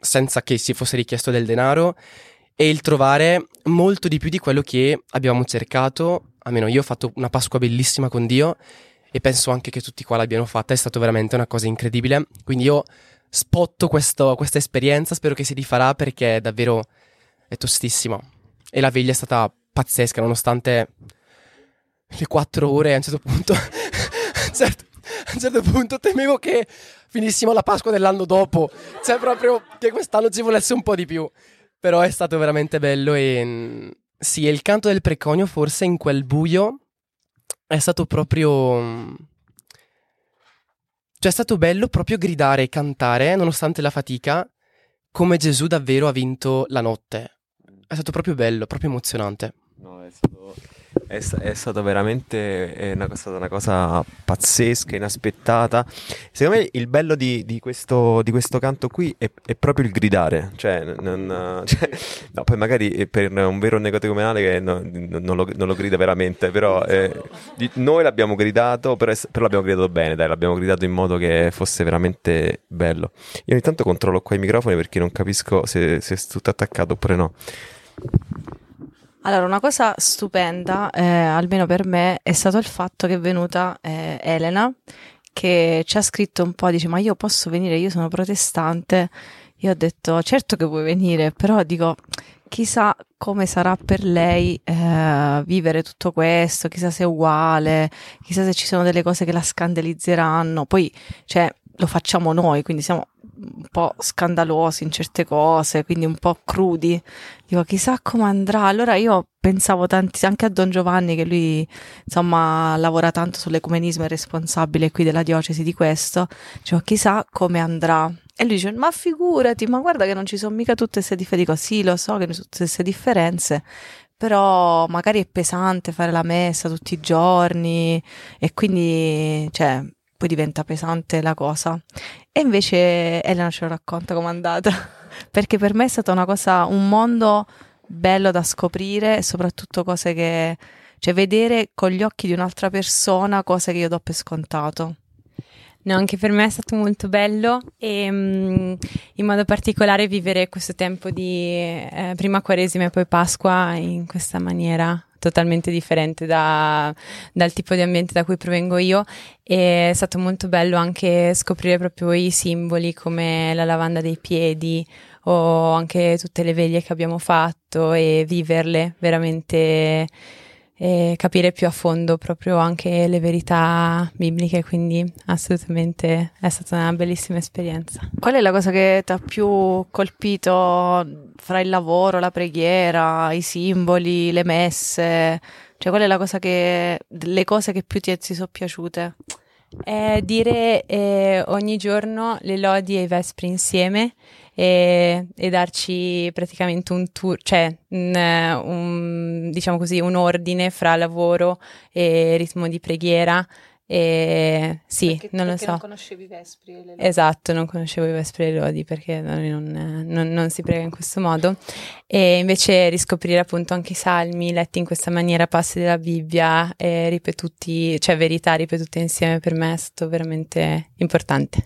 senza che si fosse richiesto del denaro e il trovare molto di più di quello che abbiamo cercato. Almeno io ho fatto una Pasqua bellissima con Dio e penso anche che tutti qua l'abbiano fatta, è stato veramente una cosa incredibile. Quindi io spotto questo- questa esperienza, spero che si rifarà perché è davvero è tostissimo. E la veglia è stata pazzesca, nonostante le quattro ore a un certo punto. certo, a un certo punto temevo che finissimo la Pasqua dell'anno dopo. Cioè, proprio che quest'anno ci volesse un po' di più. Però è stato veramente bello e. Sì, e il canto del preconio, forse in quel buio, è stato proprio. Cioè, è stato bello proprio gridare e cantare, nonostante la fatica, come Gesù davvero ha vinto la notte. È stato proprio bello, proprio emozionante. No, è stato, È, è stato veramente è una, è stata una cosa pazzesca, inaspettata. Secondo me il bello di, di questo, di questo canto qui è, proprio il gridare. Cioè, non- cioè, no, poi magari per un vero negotecomenale che no- non, lo, non lo grida veramente, però eh, noi l'abbiamo gridato, però, però l'abbiamo gridato bene, dai, l'abbiamo gridato in modo che fosse veramente bello. Io ogni tanto controllo qua i microfoni perché non capisco se, se è tutto attaccato oppure no. Allora, una cosa stupenda, eh, almeno per me, è stato il fatto che è venuta eh, Elena, che ci ha scritto un po', dice, ma io posso venire, io sono protestante. Io ho detto, certo che puoi venire, però dico, chissà come sarà per lei eh, vivere tutto questo, chissà se è uguale, chissà se ci sono delle cose che la scandalizzeranno. Poi, cioè, lo facciamo noi, quindi siamo un po' scandalosi in certe cose, quindi un po' crudi. Dico, chissà come andrà. Allora io pensavo tanti, anche a Don Giovanni, che lui, insomma, lavora tanto sull'ecumenismo, è responsabile qui della diocesi di questo. Dicevo, chissà come andrà. E lui dice, ma figurati, ma guarda che non ci sono mica tutte queste differenze. Dico, sì, lo so che non ci sono tutte queste differenze, però magari è pesante fare la messa tutti i giorni e quindi, cioè, poi diventa pesante la cosa. E invece Elena ce lo racconta com'è andata, perché per me è stata una cosa, un mondo bello da scoprire e soprattutto cose che, cioè vedere con gli occhi di un'altra persona cose che io do per scontato. No, anche per me è stato molto bello e mm, in modo particolare vivere questo tempo di eh, prima Quaresima e poi Pasqua in questa maniera totalmente differente da- dal tipo di ambiente da cui provengo io. E è stato molto bello anche scoprire proprio i simboli come la lavanda dei piedi o anche tutte le veglie che abbiamo fatto e viverle veramente e capire più a fondo proprio anche le verità bibliche, quindi assolutamente è stata una bellissima esperienza. Qual è la cosa che ti ha più colpito fra il lavoro, la preghiera, i simboli, le messe? Cioè, qual è la cosa che, le cose che più ti, sono piaciute? È dire eh, ogni giorno le lodi e i vespri insieme e, e darci praticamente un tour, cioè un, eh, un- diciamo così, un ordine fra lavoro e ritmo di preghiera. E sì, non lo so. conoscevi i Vespri e le Esatto, non conoscevo i Vespri e le Lodi perché non, non- non si prega in questo modo e invece riscoprire appunto anche i salmi letti in questa maniera, passi della Bibbia, ripetuti, cioè verità ripetute insieme per me è stato veramente importante.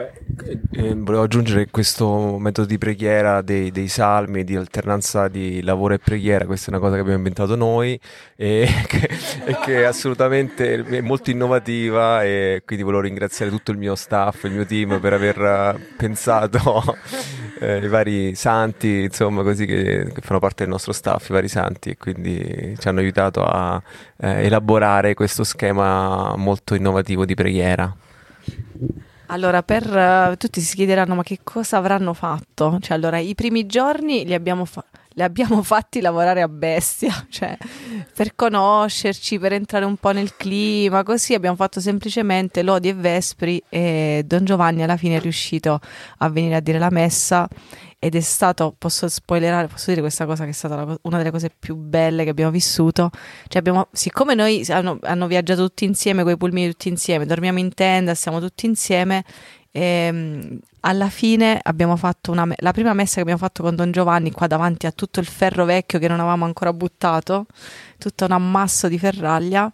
Eh, volevo aggiungere questo metodo di preghiera dei, dei salmi, di alternanza di lavoro e preghiera, questa è una cosa che abbiamo inventato noi e che, e che è assolutamente è molto innovativa e quindi volevo ringraziare tutto il mio staff, il mio team per aver eh, pensato eh, i vari santi, insomma, così che, che fanno parte del nostro staff, i vari santi e quindi ci hanno aiutato a eh, elaborare questo schema molto innovativo di preghiera. Allora, per eh, tutti si chiederanno ma che cosa avranno fatto? Cioè, allora, i primi giorni li abbiamo, fa- li abbiamo fatti lavorare a bestia, cioè per conoscerci, per entrare un po' nel clima, così abbiamo fatto semplicemente lodi e vespri e Don Giovanni alla fine è riuscito a venire a dire la messa ed è stato, posso spoilerare, posso dire questa cosa che è stata la una delle cose più belle che abbiamo vissuto. Cioè abbiamo, siccome noi hanno, hanno viaggiato tutti insieme, con pulmini tutti insieme, dormiamo in tenda, siamo tutti insieme, ehm, alla fine abbiamo fatto una, la prima messa che abbiamo fatto con Don Giovanni qua davanti a tutto il ferro vecchio che non avevamo ancora buttato, tutto un ammasso di ferraglia.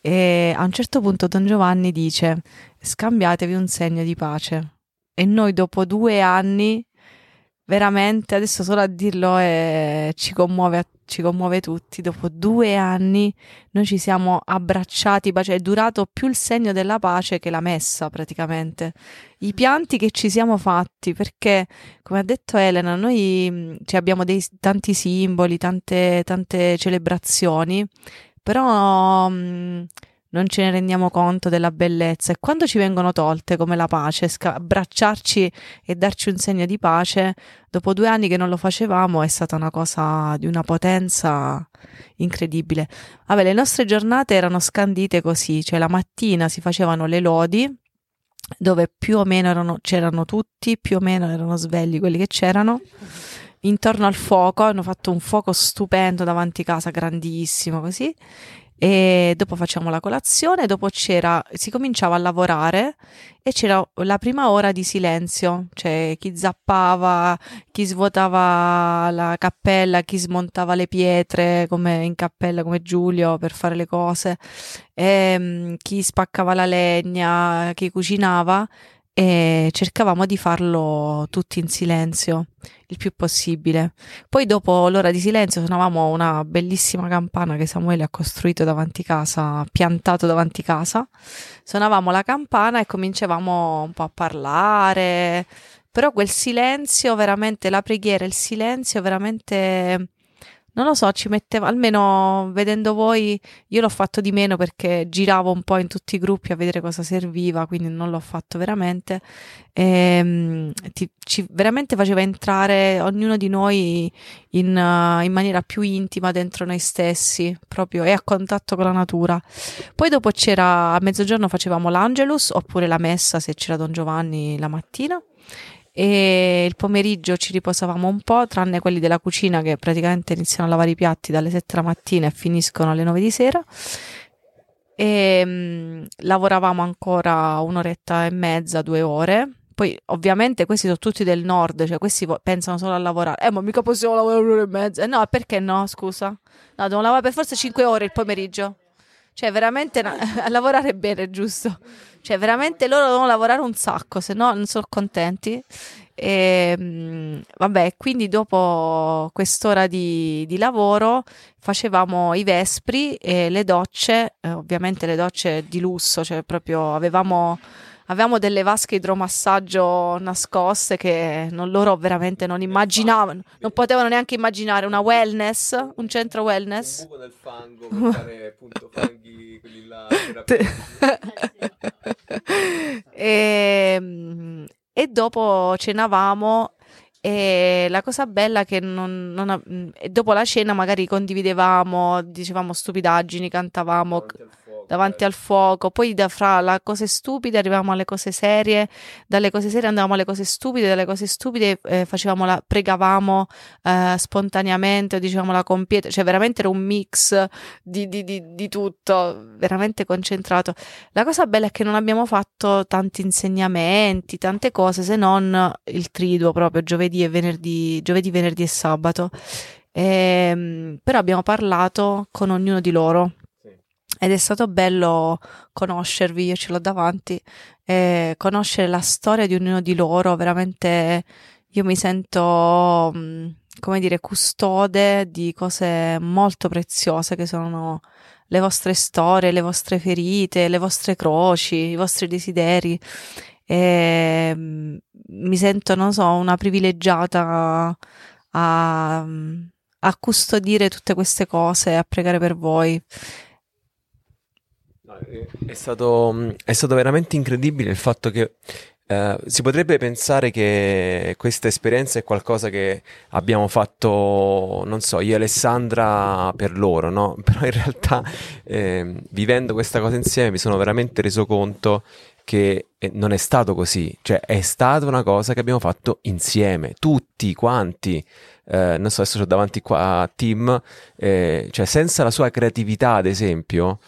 E a un certo punto Don Giovanni dice: Scambiatevi un segno di pace. E noi dopo due anni veramente adesso solo a dirlo eh, ci, commuove, ci commuove tutti. Dopo due anni noi ci siamo abbracciati, cioè è durato più il segno della pace che la messa praticamente. I pianti che ci siamo fatti, perché come ha detto Elena, noi mh, cioè, abbiamo dei, tanti simboli, tante, tante celebrazioni, però mh, non ce ne rendiamo conto della bellezza e quando ci vengono tolte come la pace, sca- abbracciarci e darci un segno di pace, dopo due anni che non lo facevamo è stata una cosa di una potenza incredibile. Vabbè, le nostre giornate erano scandite così, cioè la mattina si facevano le lodi dove più o meno erano, c'erano tutti, più o meno erano svegli quelli che c'erano intorno al fuoco, hanno fatto un fuoco stupendo davanti casa, grandissimo così. E dopo facciamo la colazione, dopo c'era, si cominciava a lavorare e c'era la prima ora di silenzio, cioè chi zappava, chi svuotava la cappella, chi smontava le pietre come in cappella come Giulio per fare le cose, e, chi spaccava la legna, chi cucinava e cercavamo di farlo tutti in silenzio il più possibile. Poi dopo l'ora di silenzio suonavamo una bellissima campana che Samuele ha costruito davanti casa, piantato davanti casa. Suonavamo la campana e cominciavamo un po' a parlare, però quel silenzio veramente la preghiera, il silenzio veramente non lo so, ci metteva, almeno vedendo voi, io l'ho fatto di meno perché giravo un po' in tutti i gruppi a vedere cosa serviva, quindi non l'ho fatto veramente. E, ehm, ti, ci veramente faceva entrare ognuno di noi in, in, maniera più intima dentro noi stessi, proprio e a contatto con la natura. Poi dopo c'era, a mezzogiorno facevamo l'Angelus oppure la messa se c'era Don Giovanni la mattina e il pomeriggio ci riposavamo un po', tranne quelli della cucina che praticamente iniziano a lavare i piatti dalle 7 la mattina e finiscono alle 9 di sera. E mh, mm, lavoravamo ancora un'oretta e mezza, due ore. Poi, ovviamente, questi sono tutti del nord, cioè questi pensano solo a lavorare. Eh, ma mica possiamo lavorare un'ora e mezza. Eh, no, perché no? Scusa. No, dobbiamo lavorare per forza 5 ore il pomeriggio. Cioè, veramente a lavorare bene, giusto? Cioè, veramente loro devono lavorare un sacco, se no non sono contenti. E, ehm, vabbè, quindi dopo quest'ora di, di, lavoro facevamo i vespri e le docce, eh, ovviamente le docce di lusso, cioè proprio avevamo avevamo delle vasche idromassaggio nascoste che non, loro veramente non immaginavano, non potevano neanche immaginare una wellness, un centro wellness. Un buco nel fango per fare appunto fanghi quelli là. e, ehm, e dopo cenavamo e la cosa bella che non, non, dopo la cena magari condividevamo, dicevamo stupidaggini, cantavamo davanti al fuoco, poi da fra le cose stupide arrivavamo alle cose serie, dalle cose serie andavamo alle cose stupide, dalle cose stupide eh, facevamo la, pregavamo eh, spontaneamente o dicevamo la compieta, cioè veramente era un mix di, di, di, di, tutto, veramente concentrato. La cosa bella è che non abbiamo fatto tanti insegnamenti, tante cose, se non il triduo proprio giovedì e venerdì, giovedì, venerdì e sabato. E, ehm, però abbiamo parlato con ognuno di loro ed è stato bello conoscervi, io ce l'ho davanti, e conoscere la storia di ognuno di loro, veramente io mi sento, mm, come dire, custode di cose molto preziose che sono le vostre storie, le vostre ferite, le vostre croci, i vostri desideri. E mm, mi sento, non so, una privilegiata a, a custodire tutte queste cose, a pregare per voi. È stato, è stato veramente incredibile il fatto che Uh, si potrebbe pensare che questa esperienza è qualcosa che abbiamo fatto, non so, io e Alessandra per loro, no? Però in realtà eh, vivendo questa cosa insieme mi sono veramente reso conto che eh, non è stato così, cioè è stata una cosa che abbiamo fatto insieme, tutti quanti eh, non so, adesso ho davanti qua a Tim, eh, cioè senza la sua creatività, ad esempio,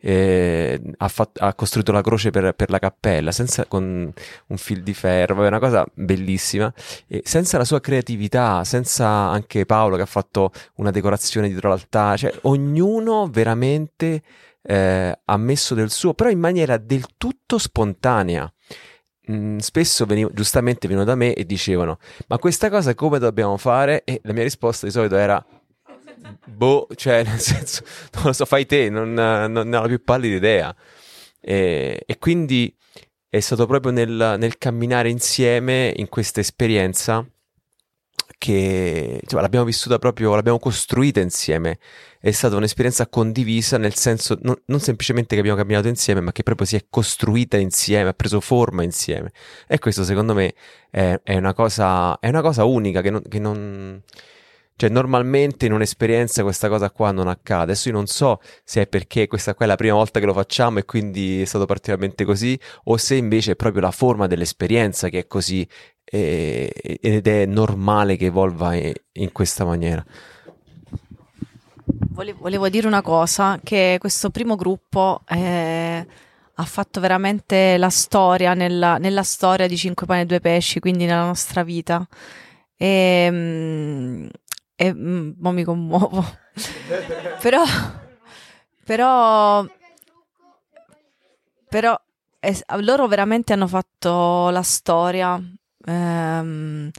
eh, ha, fatto, ha, costruito la croce per, per, la cappella, senza, con un fil di ferro, è una cosa bellissima, e senza la sua creatività, senza anche Paolo che ha fatto una decorazione dietro l'altare, cioè ognuno veramente eh, ha messo del suo, però in maniera del tutto spontanea mm, spesso veniv- giustamente venivano da me e dicevano ma questa cosa come dobbiamo fare? E la mia risposta di solito era boh, cioè nel senso non lo so, fai te, non, non, non ho la più pallida idea. E, e, quindi è stato proprio nel, nel camminare insieme in questa esperienza che cioè, l'abbiamo vissuta proprio, l'abbiamo costruita insieme. È stata un'esperienza condivisa, nel senso non, non, semplicemente che abbiamo camminato insieme, ma che proprio si è costruita insieme, ha preso forma insieme. E questo secondo me è, è, una, cosa, è una, cosa, unica che non, che non cioè, normalmente in un'esperienza questa cosa qua non accade. Adesso io non so se è perché questa qua è la prima volta che lo facciamo e quindi è stato particolarmente così, o se invece è proprio la forma dell'esperienza che è così e- ed è normale che evolva in questa maniera. Vole- Volevo dire una cosa, che questo primo gruppo eh, ha fatto veramente la storia nella, nella storia di Cinque Pane e Due Pesci, quindi nella nostra vita. E, mm, e mm, mo mi commuovo. però, però, però es- loro veramente hanno fatto la storia ehm,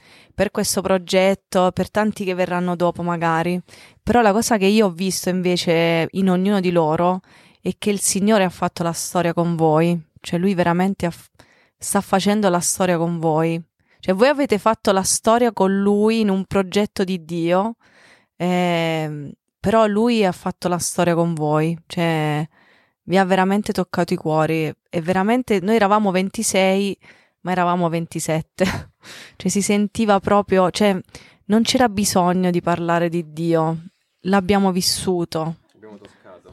per questo progetto, per tanti che verranno dopo magari. Però la cosa che io ho visto invece in ognuno di loro è che il Signore ha fatto la storia con voi, cioè Lui veramente ha sta facendo la storia con voi. Cioè voi avete fatto la storia con Lui in un progetto di Dio, ehm, però Lui ha fatto la storia con voi, cioè vi ha veramente toccato i cuori e veramente noi eravamo 26 ma eravamo 27 cioè si sentiva proprio cioè non c'era bisogno di parlare di Dio. L'abbiamo vissuto.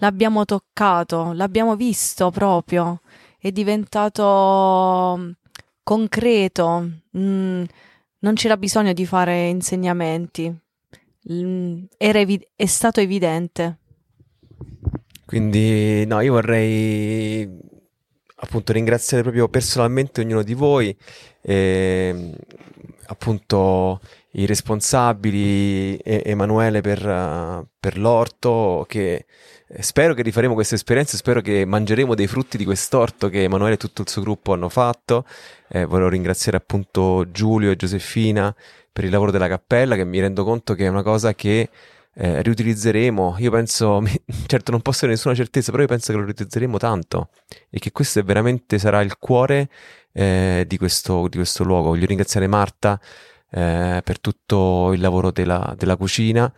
L'abbiamo toccato l'abbiamo visto proprio. È diventato mm, concreto. Mm, non c'era bisogno di fare insegnamenti. Mm, era evi- è stato evidente. Quindi, no, io vorrei appunto ringraziare proprio personalmente ognuno di voi, ehm, appunto i responsabili, e- Emanuele per, per l'orto, che eh, spero che rifaremo questa esperienza, spero che mangeremo dei frutti di quest'orto che Emanuele e tutto il suo gruppo hanno fatto. Eh, volevo ringraziare appunto Giulio e Giuseppina per il lavoro della cappella, che mi rendo conto che è una cosa che eh, riutilizzeremo. Io penso, certo non posso avere nessuna certezza, però io penso che lo riutilizzeremo tanto e che questo veramente sarà il cuore eh, di, questo, di questo luogo. Voglio ringraziare Marta eh, per tutto il lavoro della, della cucina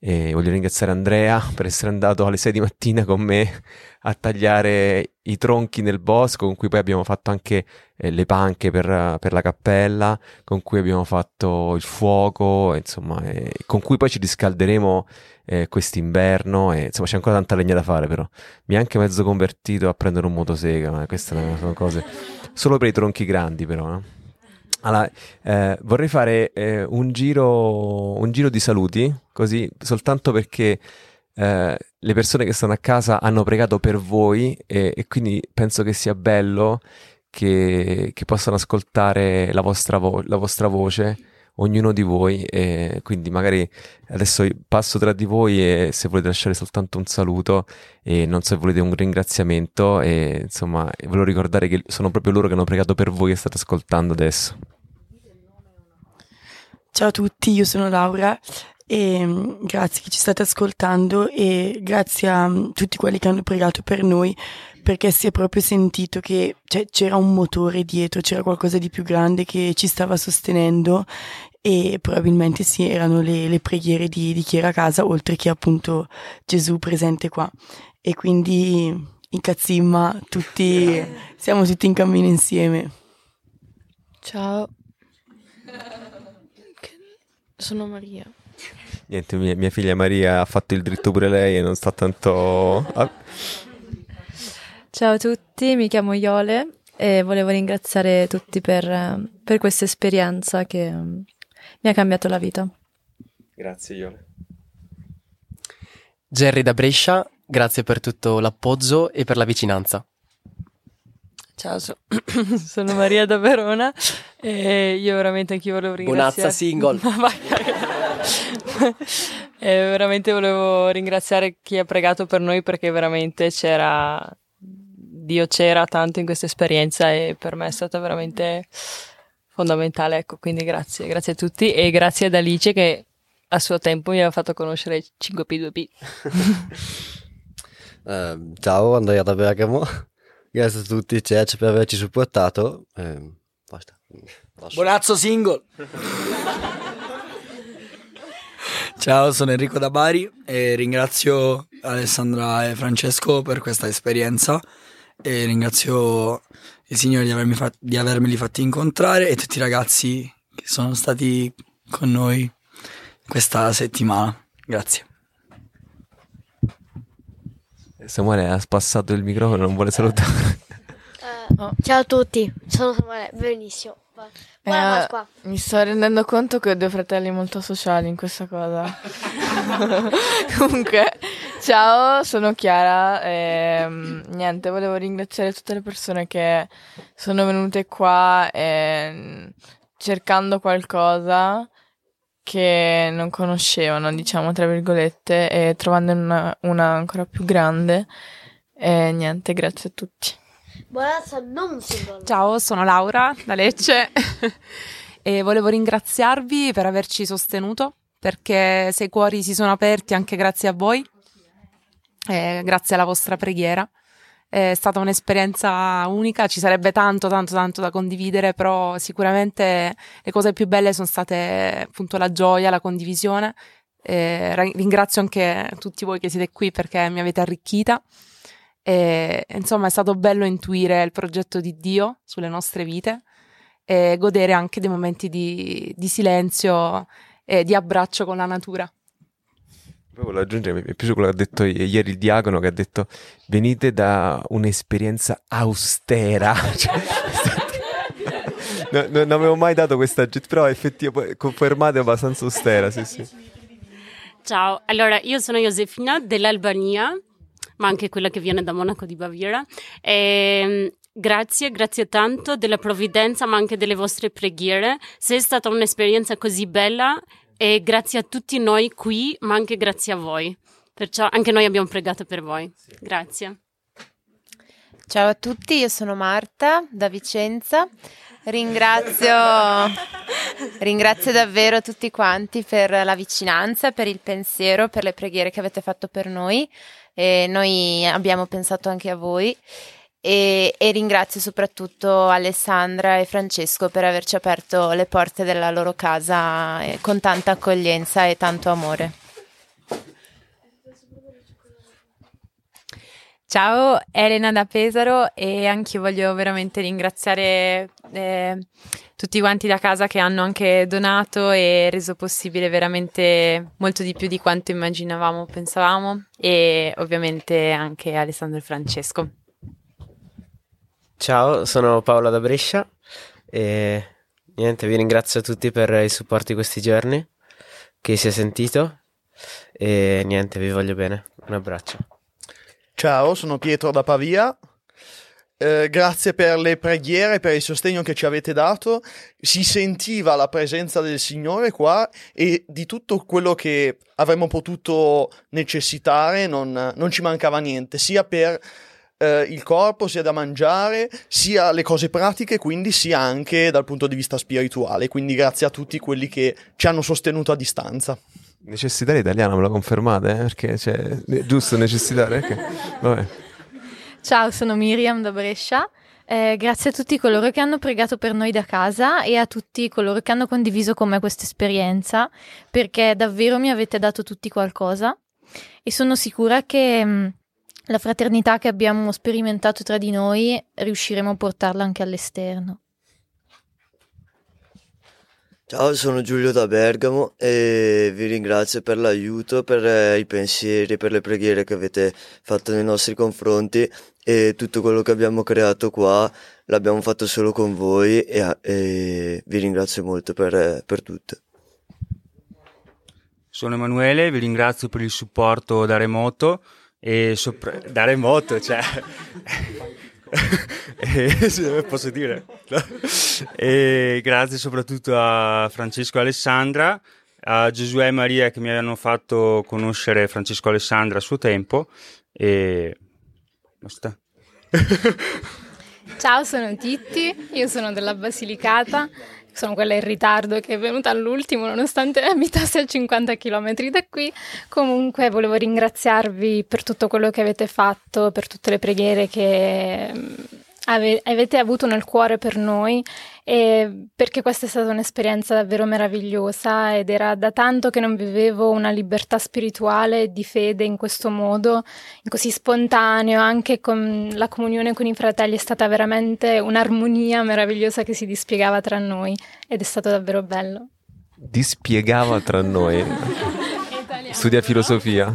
e voglio ringraziare Andrea per essere andato alle 6 di mattina con me a tagliare i tronchi nel bosco, con cui poi abbiamo fatto anche eh, le panche per, per la cappella, con cui abbiamo fatto il fuoco, insomma, e con cui poi ci riscalderemo eh, quest'inverno e insomma c'è ancora tanta legna da fare però. Mi ha anche mezzo convertito a prendere un motosega, ma queste sono cose solo per i tronchi grandi però, no? Allora, eh, vorrei fare eh, un, giro, un giro di saluti, così soltanto perché eh, le persone che stanno a casa hanno pregato per voi e, e quindi penso che sia bello che, che possano ascoltare la vostra, vo- la vostra voce, ognuno di voi. E quindi magari adesso passo tra di voi e se volete lasciare soltanto un saluto e non so se volete un ringraziamento e insomma volevo ricordare che sono proprio loro che hanno pregato per voi che state ascoltando adesso. Ciao a tutti, io sono Laura e mm, grazie che ci state ascoltando e grazie a mm, tutti quelli che hanno pregato per noi perché si è proprio sentito che cioè, c'era un motore dietro, c'era qualcosa di più grande che ci stava sostenendo e probabilmente sì, erano le, le preghiere di, di chi era a casa oltre che appunto Gesù presente qua e quindi in cazzimma tutti, siamo tutti in cammino insieme. Ciao. Sono Maria. Niente, mia, mia figlia Maria ha fatto il dritto pure lei e non sta tanto... ah, Ciao a tutti, mi chiamo Iole e volevo ringraziare tutti per, per questa esperienza che mm, mi ha cambiato la vita. Grazie Iole. Jerry da Brescia, grazie per tutto l'appoggio e per la vicinanza. Ciao, so- sono Maria da Verona e io veramente anch'io volevo ringraziare. Bonazza single. Ma vai, E veramente volevo ringraziare chi ha pregato per noi perché veramente c'era Dio c'era tanto in questa esperienza e per me è stata veramente fondamentale, ecco, quindi grazie, grazie a tutti e grazie ad Alice che a suo tempo mi aveva fatto conoscere 5P2P. Eh, ciao, Andrea da Bergamo. Grazie a tutti, Church, per averci supportato. Eh, basta. Passo. Bonazzo single. Ciao, sono Enrico da Bari e ringrazio Alessandra e Francesco per questa esperienza e ringrazio il Signore di, avermi fa- di avermeli fatti incontrare e tutti i ragazzi che sono stati con noi questa settimana. Grazie. Samuele ha spassato il microfono, non vuole salutare. Eh, Ciao a tutti, sono Samuele, benissimo. Buona Eh, Pasqua. mi sto rendendo conto che ho due fratelli molto sociali in questa cosa. Comunque, ciao, sono Chiara. E, mm, niente, volevo ringraziare tutte le persone che sono venute qua e, mm, cercando qualcosa che non conoscevano, diciamo, tra virgolette, e trovando una, una ancora più grande. E niente, grazie a tutti. Buonasera, non simbolo. Ciao, sono Laura da Lecce e volevo ringraziarvi per averci sostenuto perché se i cuori si sono aperti anche grazie a voi, eh, grazie alla vostra preghiera. È stata un'esperienza unica, ci sarebbe tanto, tanto, tanto da condividere, però sicuramente le cose più belle sono state appunto la gioia, la condivisione. Eh, ra- ringrazio anche tutti voi che siete qui perché mi avete arricchita. E, insomma, è stato bello intuire il progetto di Dio sulle nostre vite e godere anche dei momenti di, di silenzio e di abbraccio con la natura. Poi volevo aggiungere, mi è piaciuto quello che ha detto ieri il diacono, che ha detto venite da un'esperienza austera. Cioè, no, no- non avevo mai dato questa però effettivamente confermate abbastanza austera, sì sì. Ciao, allora io sono Josefina dell'Albania, ma anche quella che viene da Monaco di Baviera. E, grazie, grazie tanto della provvidenza, ma anche delle vostre preghiere. Se è stata un'esperienza così bella, e grazie a tutti noi qui, ma anche grazie a voi. Perciò anche noi abbiamo pregato per voi. Grazie. Ciao a tutti, io sono Marta da Vicenza. Ringrazio, ringrazio davvero tutti quanti per la vicinanza, per il pensiero, per le preghiere che avete fatto per noi. E noi abbiamo pensato anche a voi. E, e ringrazio soprattutto Alessandra e Francesco per averci aperto le porte della loro casa eh, con tanta accoglienza e tanto amore. Ciao, Elena da Pesaro e anche io voglio veramente ringraziare eh, tutti quanti da casa che hanno anche donato e reso possibile veramente molto di più di quanto immaginavamo, pensavamo e ovviamente anche Alessandro e Francesco. Ciao, sono Paola da Brescia e niente, vi ringrazio tutti per il supporto di questi giorni, chi si è sentito e niente, vi voglio bene. Un abbraccio. Ciao, sono Pietro da Pavia. Eh, grazie per le preghiere, per il sostegno che ci avete dato. Si sentiva la presenza del Signore qua e di tutto quello che avremmo potuto necessitare non, non ci mancava niente, sia per eh, il corpo, sia da mangiare, sia le cose pratiche, quindi sia anche dal punto di vista spirituale. Quindi grazie a tutti quelli che ci hanno sostenuto a distanza. Necessitaria italiana, me la confermate? eh? Perché cioè, è giusto necessitare? Vabbè. Ciao, sono Miriam da Brescia. Eh, grazie a tutti coloro che hanno pregato per noi da casa e a tutti coloro che hanno condiviso con me questa esperienza, perché davvero mi avete dato tutti qualcosa e sono sicura che mh, la fraternità che abbiamo sperimentato tra di noi riusciremo a portarla anche all'esterno. Ciao, sono Giulio da Bergamo e vi ringrazio per l'aiuto, per eh, i pensieri, per le preghiere che avete fatto nei nostri confronti e tutto quello che abbiamo creato qua l'abbiamo fatto solo con voi e, e vi ringrazio molto per, eh, per tutto. Sono Emanuele, vi ringrazio per il supporto da remoto e sopra- da remoto, cioè e, sì, posso dire. E grazie soprattutto a Francesco e Alessandra a Giosuè e Maria che mi hanno fatto conoscere Francesco e Alessandra a suo tempo. E basta. Ciao, sono Titti, io sono della Basilicata, sono quella in ritardo che è venuta all'ultimo nonostante abitassi a 50 km da qui. Comunque volevo ringraziarvi per tutto quello che avete fatto, per tutte le preghiere che mm, ave- avete avuto nel cuore per noi e perché questa è stata un'esperienza davvero meravigliosa ed era da tanto che non vivevo una libertà spirituale e di fede in questo modo, così spontaneo, anche con la comunione con i fratelli è stata veramente un'armonia meravigliosa che si dispiegava tra noi ed è stato davvero bello. Dispiegava tra noi. Studia filosofia.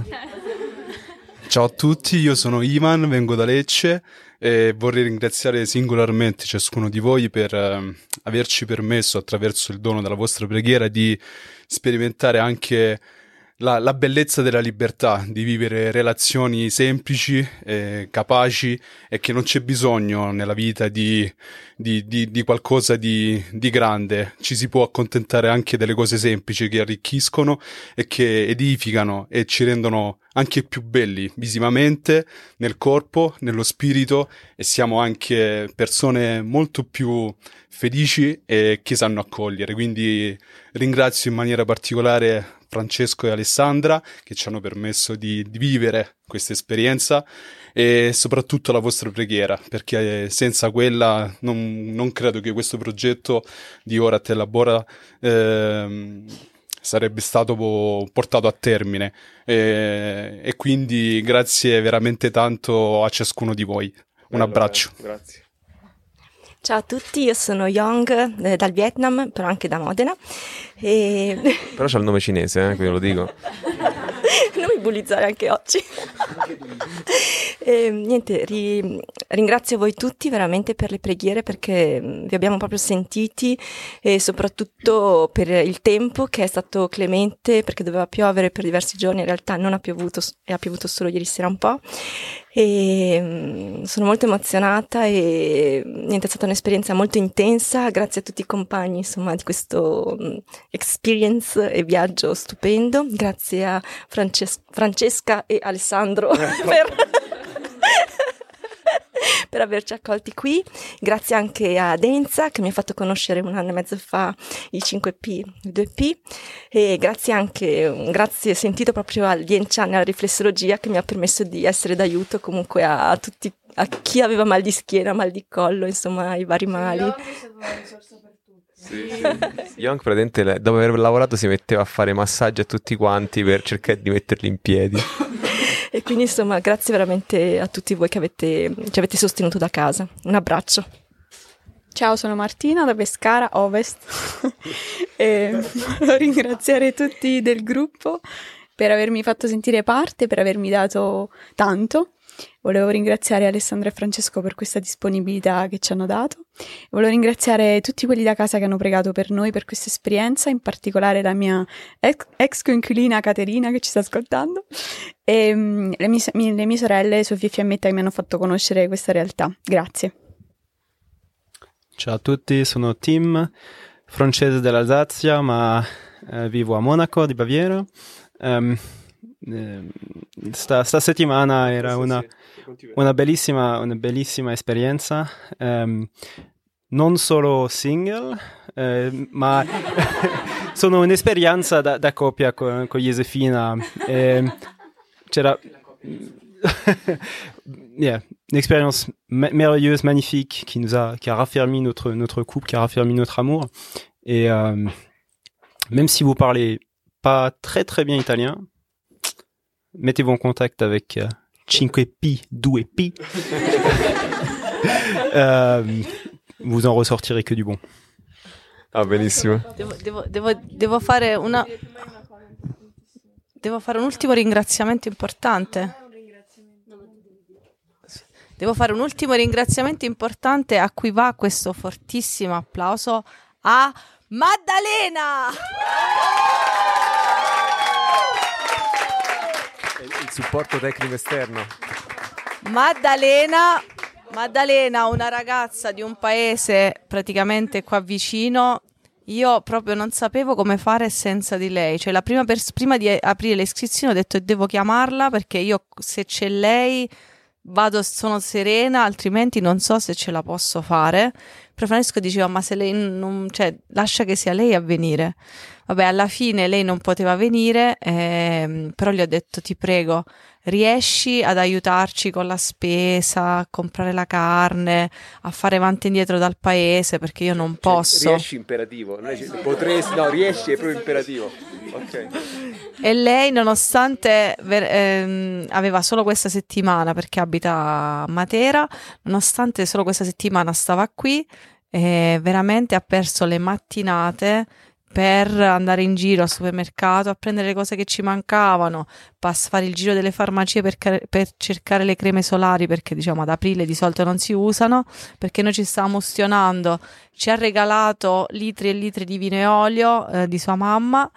Ciao a tutti, io sono Ivan, vengo da Lecce e vorrei ringraziare singolarmente ciascuno di voi per ehm, averci permesso attraverso il dono della vostra preghiera di sperimentare anche la, la bellezza della libertà, di vivere relazioni semplici, eh, capaci e che non c'è bisogno nella vita di, di, di, di qualcosa di, grande. Ci si può accontentare anche delle cose semplici che arricchiscono e che edificano e ci rendono anche più belli visivamente, nel corpo, nello spirito e siamo anche persone molto più felici e che sanno accogliere. Quindi ringrazio in maniera particolare Francesco e Alessandra che ci hanno permesso di, di vivere questa esperienza e soprattutto la vostra preghiera perché senza quella non, non credo che questo progetto di Ora te Labora ehm, sarebbe stato po- portato a termine. E, e quindi grazie veramente tanto a ciascuno di voi. Un Bello, abbraccio. eh, Grazie. Ciao a tutti, io sono Yong eh, dal Vietnam, però anche da Modena. E... Però c'ha il nome cinese, eh, quindi lo dico. non mi bullizzare anche oggi. e, niente, ri- ringrazio voi tutti veramente per le preghiere perché mm, vi abbiamo proprio sentiti e soprattutto per il tempo che è stato clemente perché doveva piovere per diversi giorni, in realtà non ha piovuto e ha piovuto solo ieri sera un po'. E mm, sono molto emozionata e niente, è stata un'esperienza molto intensa, grazie a tutti i compagni insomma di questo mm, experience e viaggio stupendo, grazie a Frances- Francesca e Alessandro per, per averci accolti qui, grazie anche a Denza che mi ha fatto conoscere un anno e mezzo fa i 5P, i 2P e grazie anche, un grazie sentito proprio al Vienchan e alla riflessologia che mi ha permesso di essere d'aiuto comunque a, a tutti a chi aveva mal di schiena, mal di collo, insomma, i vari mali. Young praticamente dopo aver lavorato si metteva a fare massaggi a tutti quanti per cercare di metterli in piedi. E quindi insomma grazie veramente a tutti voi che avete, ci avete sostenuto da casa. Un abbraccio. Ciao, sono Martina da Pescara Ovest e volevo ringraziare tutti del gruppo per avermi fatto sentire parte, per avermi dato tanto. Volevo ringraziare Alessandra e Francesco per questa disponibilità che ci hanno dato. Volevo ringraziare tutti quelli da casa che hanno pregato per noi per questa esperienza, in particolare la mia ex, ex coinquilina Caterina che ci sta ascoltando e mm, le, mie, mi- le mie sorelle Sofia e Fiammetta che mi hanno fatto conoscere questa realtà. Grazie. Ciao a tutti, sono Tim, francese dell'Alsazia, ma eh, vivo a Monaco di Baviera. Ehm, sta, sta settimana era una, una bellissima, una bellissima esperienza, ehm, non solo single, eh, ma sono un'esperienza da, da coppia con, con Josefina. Ehm, c'era yeah, une expérience ma- merveilleuse, magnifique, qui nous a, qui a raffermi notre, notre couple, qui a raffermi notre amour. Et euh, même si vous parlez pas très très bien italien, mettez-vous en contact avec euh, Cinque Pi, Due Pi. Euh, vous en ressortirez que du bon. Ah, benissimo. Devo, devo- devo- devo fare una. Devo fare un ultimo ringraziamento importante. Devo fare un ultimo ringraziamento importante a cui va questo fortissimo applauso a Maddalena! Il supporto tecnico esterno. Maddalena, Maddalena, una ragazza di un paese praticamente qua vicino. Io proprio non sapevo come fare senza di lei. Cioè, prima pers- prima di aprire le iscrizioni ho detto devo chiamarla perché io se c'è lei vado, sono serena, altrimenti non so se ce la posso fare. Però Francesco diceva: Ma se lei non, cioè, lascia che sia lei a venire. Vabbè, alla fine lei non poteva venire, ehm, però gli ho detto: Ti prego, riesci ad aiutarci con la spesa, a comprare la carne, a fare avanti e indietro dal paese perché io non posso. Cioè, Riesci imperativo. Non è potresti, no, riesci è proprio imperativo. Ok. E lei, nonostante ehm, aveva solo questa settimana perché abita a Matera, nonostante solo questa settimana stava qui, eh, veramente ha perso le mattinate per andare in giro al supermercato a prendere le cose che ci mancavano, pass- fare il giro delle farmacie per, ca- per cercare le creme solari perché diciamo ad aprile di solito non si usano perché noi ci stavamo ustionando. Ci ha regalato litri e litri di vino e olio eh, di sua mamma.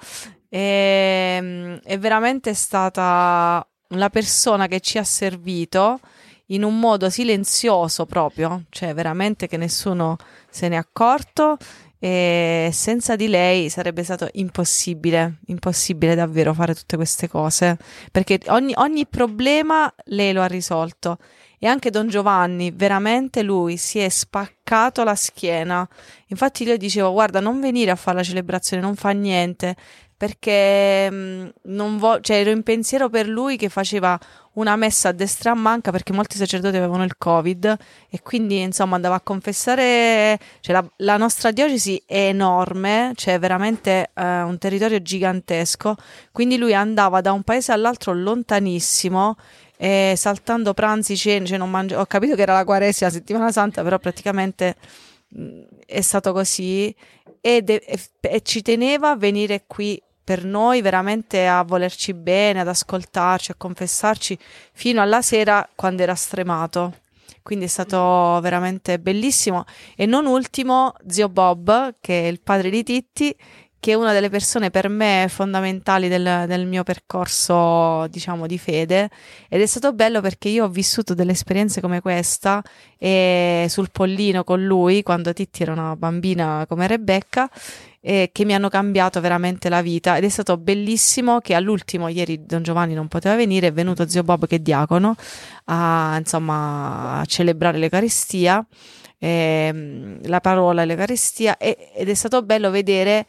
E mm, è veramente stata la persona che ci ha servito in un modo silenzioso proprio, cioè veramente che nessuno se ne è accorto e senza di lei sarebbe stato impossibile, impossibile davvero fare tutte queste cose, perché ogni, ogni problema lei lo ha risolto e anche Don Giovanni, veramente lui si è spaccato la schiena. Infatti io dicevo, guarda, non venire a fare la celebrazione, non fa niente, perché mh, non vo- cioè, ero in pensiero per lui che faceva una messa a destra a manca perché molti sacerdoti avevano il covid e quindi insomma andava a confessare cioè, la, la nostra diocesi è enorme c'è veramente eh, un territorio gigantesco. Quindi lui andava da un paese all'altro lontanissimo e saltando pranzi, cene, cioè non mangi- ho capito che era la quaresima, la settimana santa, però praticamente mh, è stato così e, de- e ci teneva a venire qui per noi veramente a volerci bene, ad ascoltarci, a confessarci fino alla sera quando era stremato. Quindi è stato veramente bellissimo. E non ultimo, zio Bob, che è il padre di Titti, che è una delle persone per me fondamentali del, del, mio percorso, diciamo, di fede. Ed è stato bello perché io ho vissuto delle esperienze come questa e sul pollino con lui, quando Titti era una bambina come Rebecca, eh, che mi hanno cambiato veramente la vita. Ed è stato bellissimo che all'ultimo, ieri Don Giovanni non poteva venire, è venuto zio Bob che è diacono, a, insomma, a celebrare l'Eucaristia. Eh, la parola l'Eucaristia ed è stato bello vedere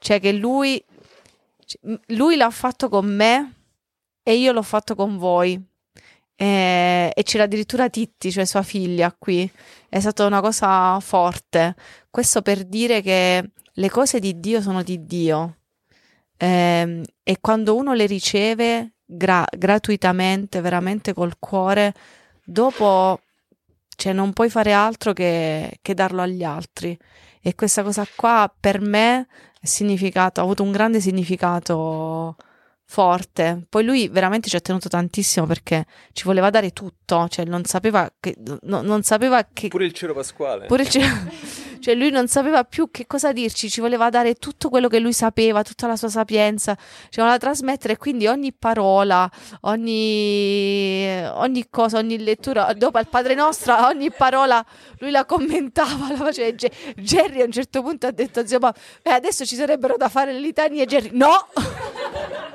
cioè che lui, lui l'ha fatto con me e io l'ho fatto con voi. E, e c'era addirittura Titti, cioè sua figlia qui. È stata una cosa forte. Questo per dire che le cose di Dio sono di Dio. E, e quando uno le riceve gra- gratuitamente, veramente col cuore, dopo cioè, non puoi fare altro che, che darlo agli altri. E questa cosa qua per me significato, ha avuto un grande significato forte. Poi lui veramente ci ha tenuto tantissimo perché ci voleva dare tutto, cioè non sapeva che no, non sapeva che pure il cielo pasquale. Pure il cielo cioè lui non sapeva più che cosa dirci, ci voleva dare tutto quello che lui sapeva, tutta la sua sapienza, ci voleva trasmettere quindi ogni parola, ogni, ogni cosa, ogni lettura, dopo al Padre Nostro, ogni parola lui la commentava, la faceva. Jerry a un certo punto ha detto zio Bob, eh, adesso ci sarebbero da fare le litanie, Jerry, no!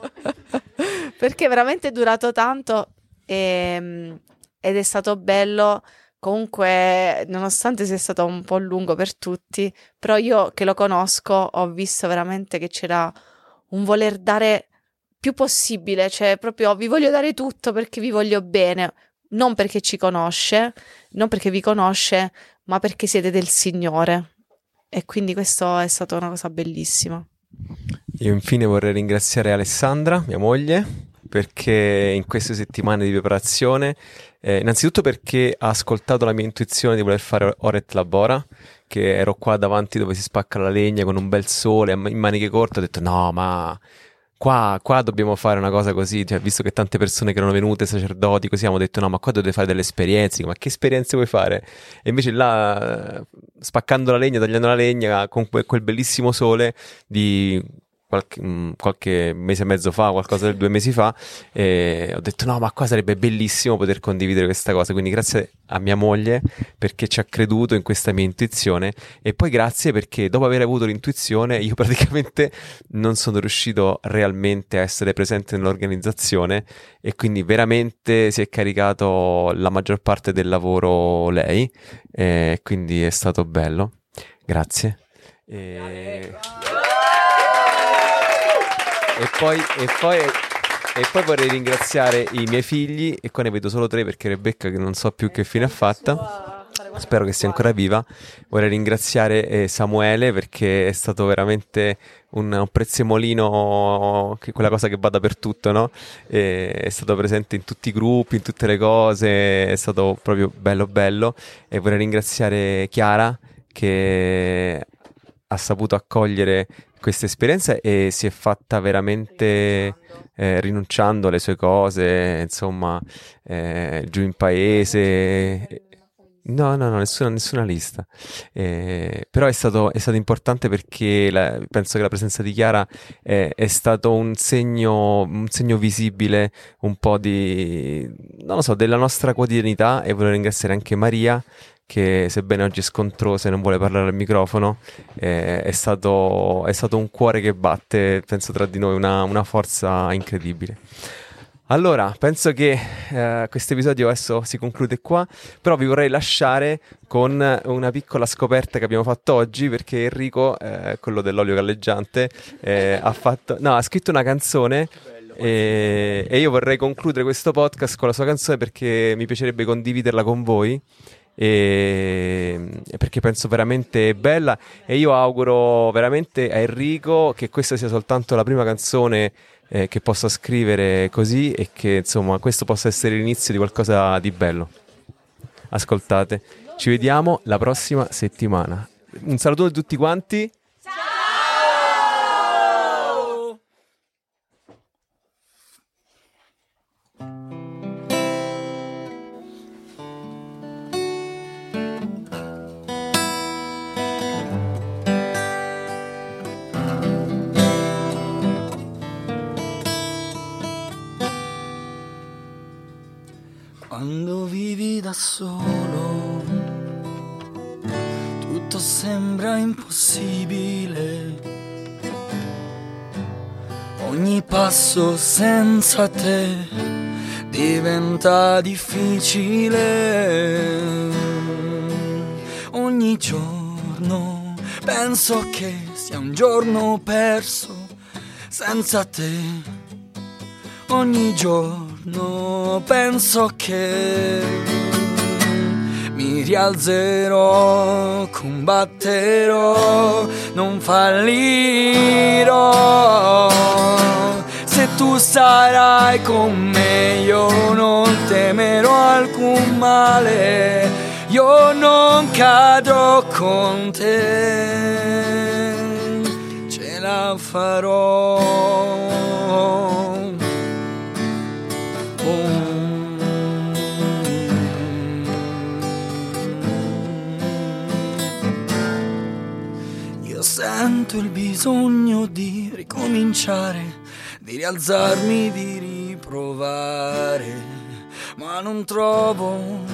Perché veramente è durato tanto e, ed è stato bello comunque, nonostante sia stato un po' lungo per tutti, però io che lo conosco ho visto veramente che c'era un voler dare più possibile, cioè proprio vi voglio dare tutto perché vi voglio bene, non perché ci conosce, non perché vi conosce, ma perché siete del Signore. E quindi questo è stata una cosa bellissima. Io infine vorrei ringraziare Alessandra, mia moglie, perché in queste settimane di preparazione, eh, innanzitutto perché ha ascoltato la mia intuizione di voler fare Oret Labora, che ero qua davanti dove si spacca la legna con un bel sole in maniche corte, ho detto no ma qua, qua dobbiamo fare una cosa così, cioè, visto che tante persone che erano venute, sacerdoti, così abbiamo detto no ma qua dovete fare delle esperienze, ma che esperienze vuoi fare? E invece là, spaccando la legna, tagliando la legna, con quel bellissimo sole di qualche, mm, qualche, mese e mezzo fa, qualcosa del due mesi fa, e ho detto no, ma qua sarebbe bellissimo poter condividere questa cosa. Quindi grazie a mia moglie perché ci ha creduto in questa mia intuizione e poi grazie perché dopo aver avuto l'intuizione io praticamente non sono riuscito realmente a essere presente nell'organizzazione e quindi veramente si è caricato la maggior parte del lavoro lei quindi è stato bello. Grazie. E... E poi, e, poi, e poi vorrei ringraziare i miei figli, e qua ne vedo solo tre perché Rebecca che non so più che fine ha fatta. Spero che sia ancora viva. Vorrei ringraziare eh, Samuele perché è stato veramente un, un prezzemolino, quella cosa che va dappertutto, no? E è stato presente in tutti i gruppi, in tutte le cose, è stato proprio bello bello. E vorrei ringraziare Chiara che ha saputo accogliere questa esperienza e si è fatta veramente eh, rinunciando alle sue cose, insomma, eh, giù in paese. No, no, no, nessuna, nessuna lista. Eh, però è stato, è stato importante perché la- penso che la presenza di Chiara è, è stato un segno, un segno visibile un po' di, non lo so, della nostra quotidianità e voglio ringraziare anche Maria che sebbene oggi è scontrosa e non vuole parlare al microfono, eh, è, stato, è stato un cuore che batte, penso, tra di noi, una, una forza incredibile. Allora, penso che eh, questo episodio adesso si conclude qua, però vi vorrei lasciare con una piccola scoperta che abbiamo fatto oggi perché Enrico, eh, quello dell'olio galleggiante, eh, ha, fatto, no, ha scritto una canzone e, e io vorrei concludere questo podcast con la sua canzone perché mi piacerebbe condividerla con voi e, e perché penso veramente bella e io auguro veramente a Enrico che questa sia soltanto la prima canzone eh, che possa scrivere così e che insomma questo possa essere l'inizio di qualcosa di bello. Ascoltate, ci vediamo la prossima settimana. Un saluto a tutti quanti. Quando vivi da solo, tutto sembra impossibile. Ogni passo senza te diventa difficile. Ogni giorno penso che sia un giorno perso senza te. Ogni giorno penso che mi rialzerò, combatterò, non fallirò. Se tu sarai con me, io non temerò alcun male, io non cadrò con te, ce la farò. Sento il bisogno di ricominciare, di rialzarmi, di riprovare, ma non trovo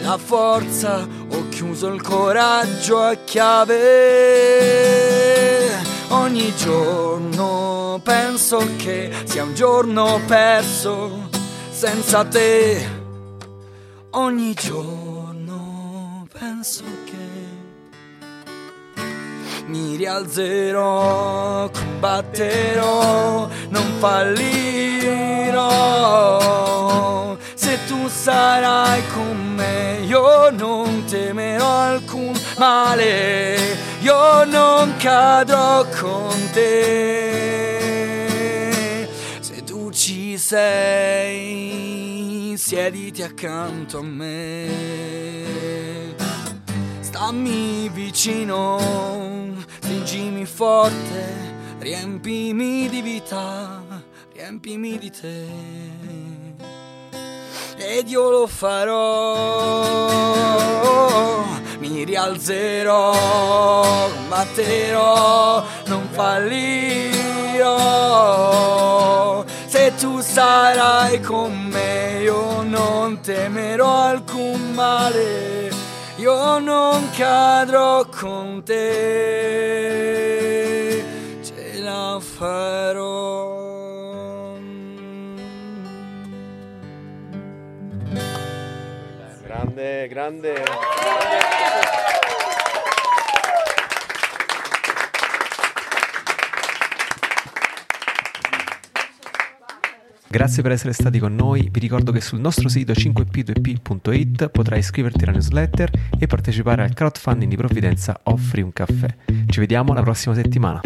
la forza, ho chiuso il coraggio a chiave. Ogni giorno penso che sia un giorno perso senza te. Ogni giorno penso che mi rialzerò, combatterò, non fallirò. Se tu sarai con me, io non temerò alcun male, io non cadrò con te. Se tu ci sei, siediti accanto a me. Stammi vicino, stringimi forte, riempimi di vita, riempimi di te. Ed io lo farò, mi rialzerò, combatterò, non fallirò. Se tu sarai con me, io non temerò alcun male io non cadrò con te, ce la farò. Grande, grande. Grazie per essere stati con noi, vi ricordo che sul nostro sito 5p2p.it potrai iscriverti alla newsletter e partecipare al crowdfunding di provvidenza Offri un caffè. Ci vediamo la prossima settimana.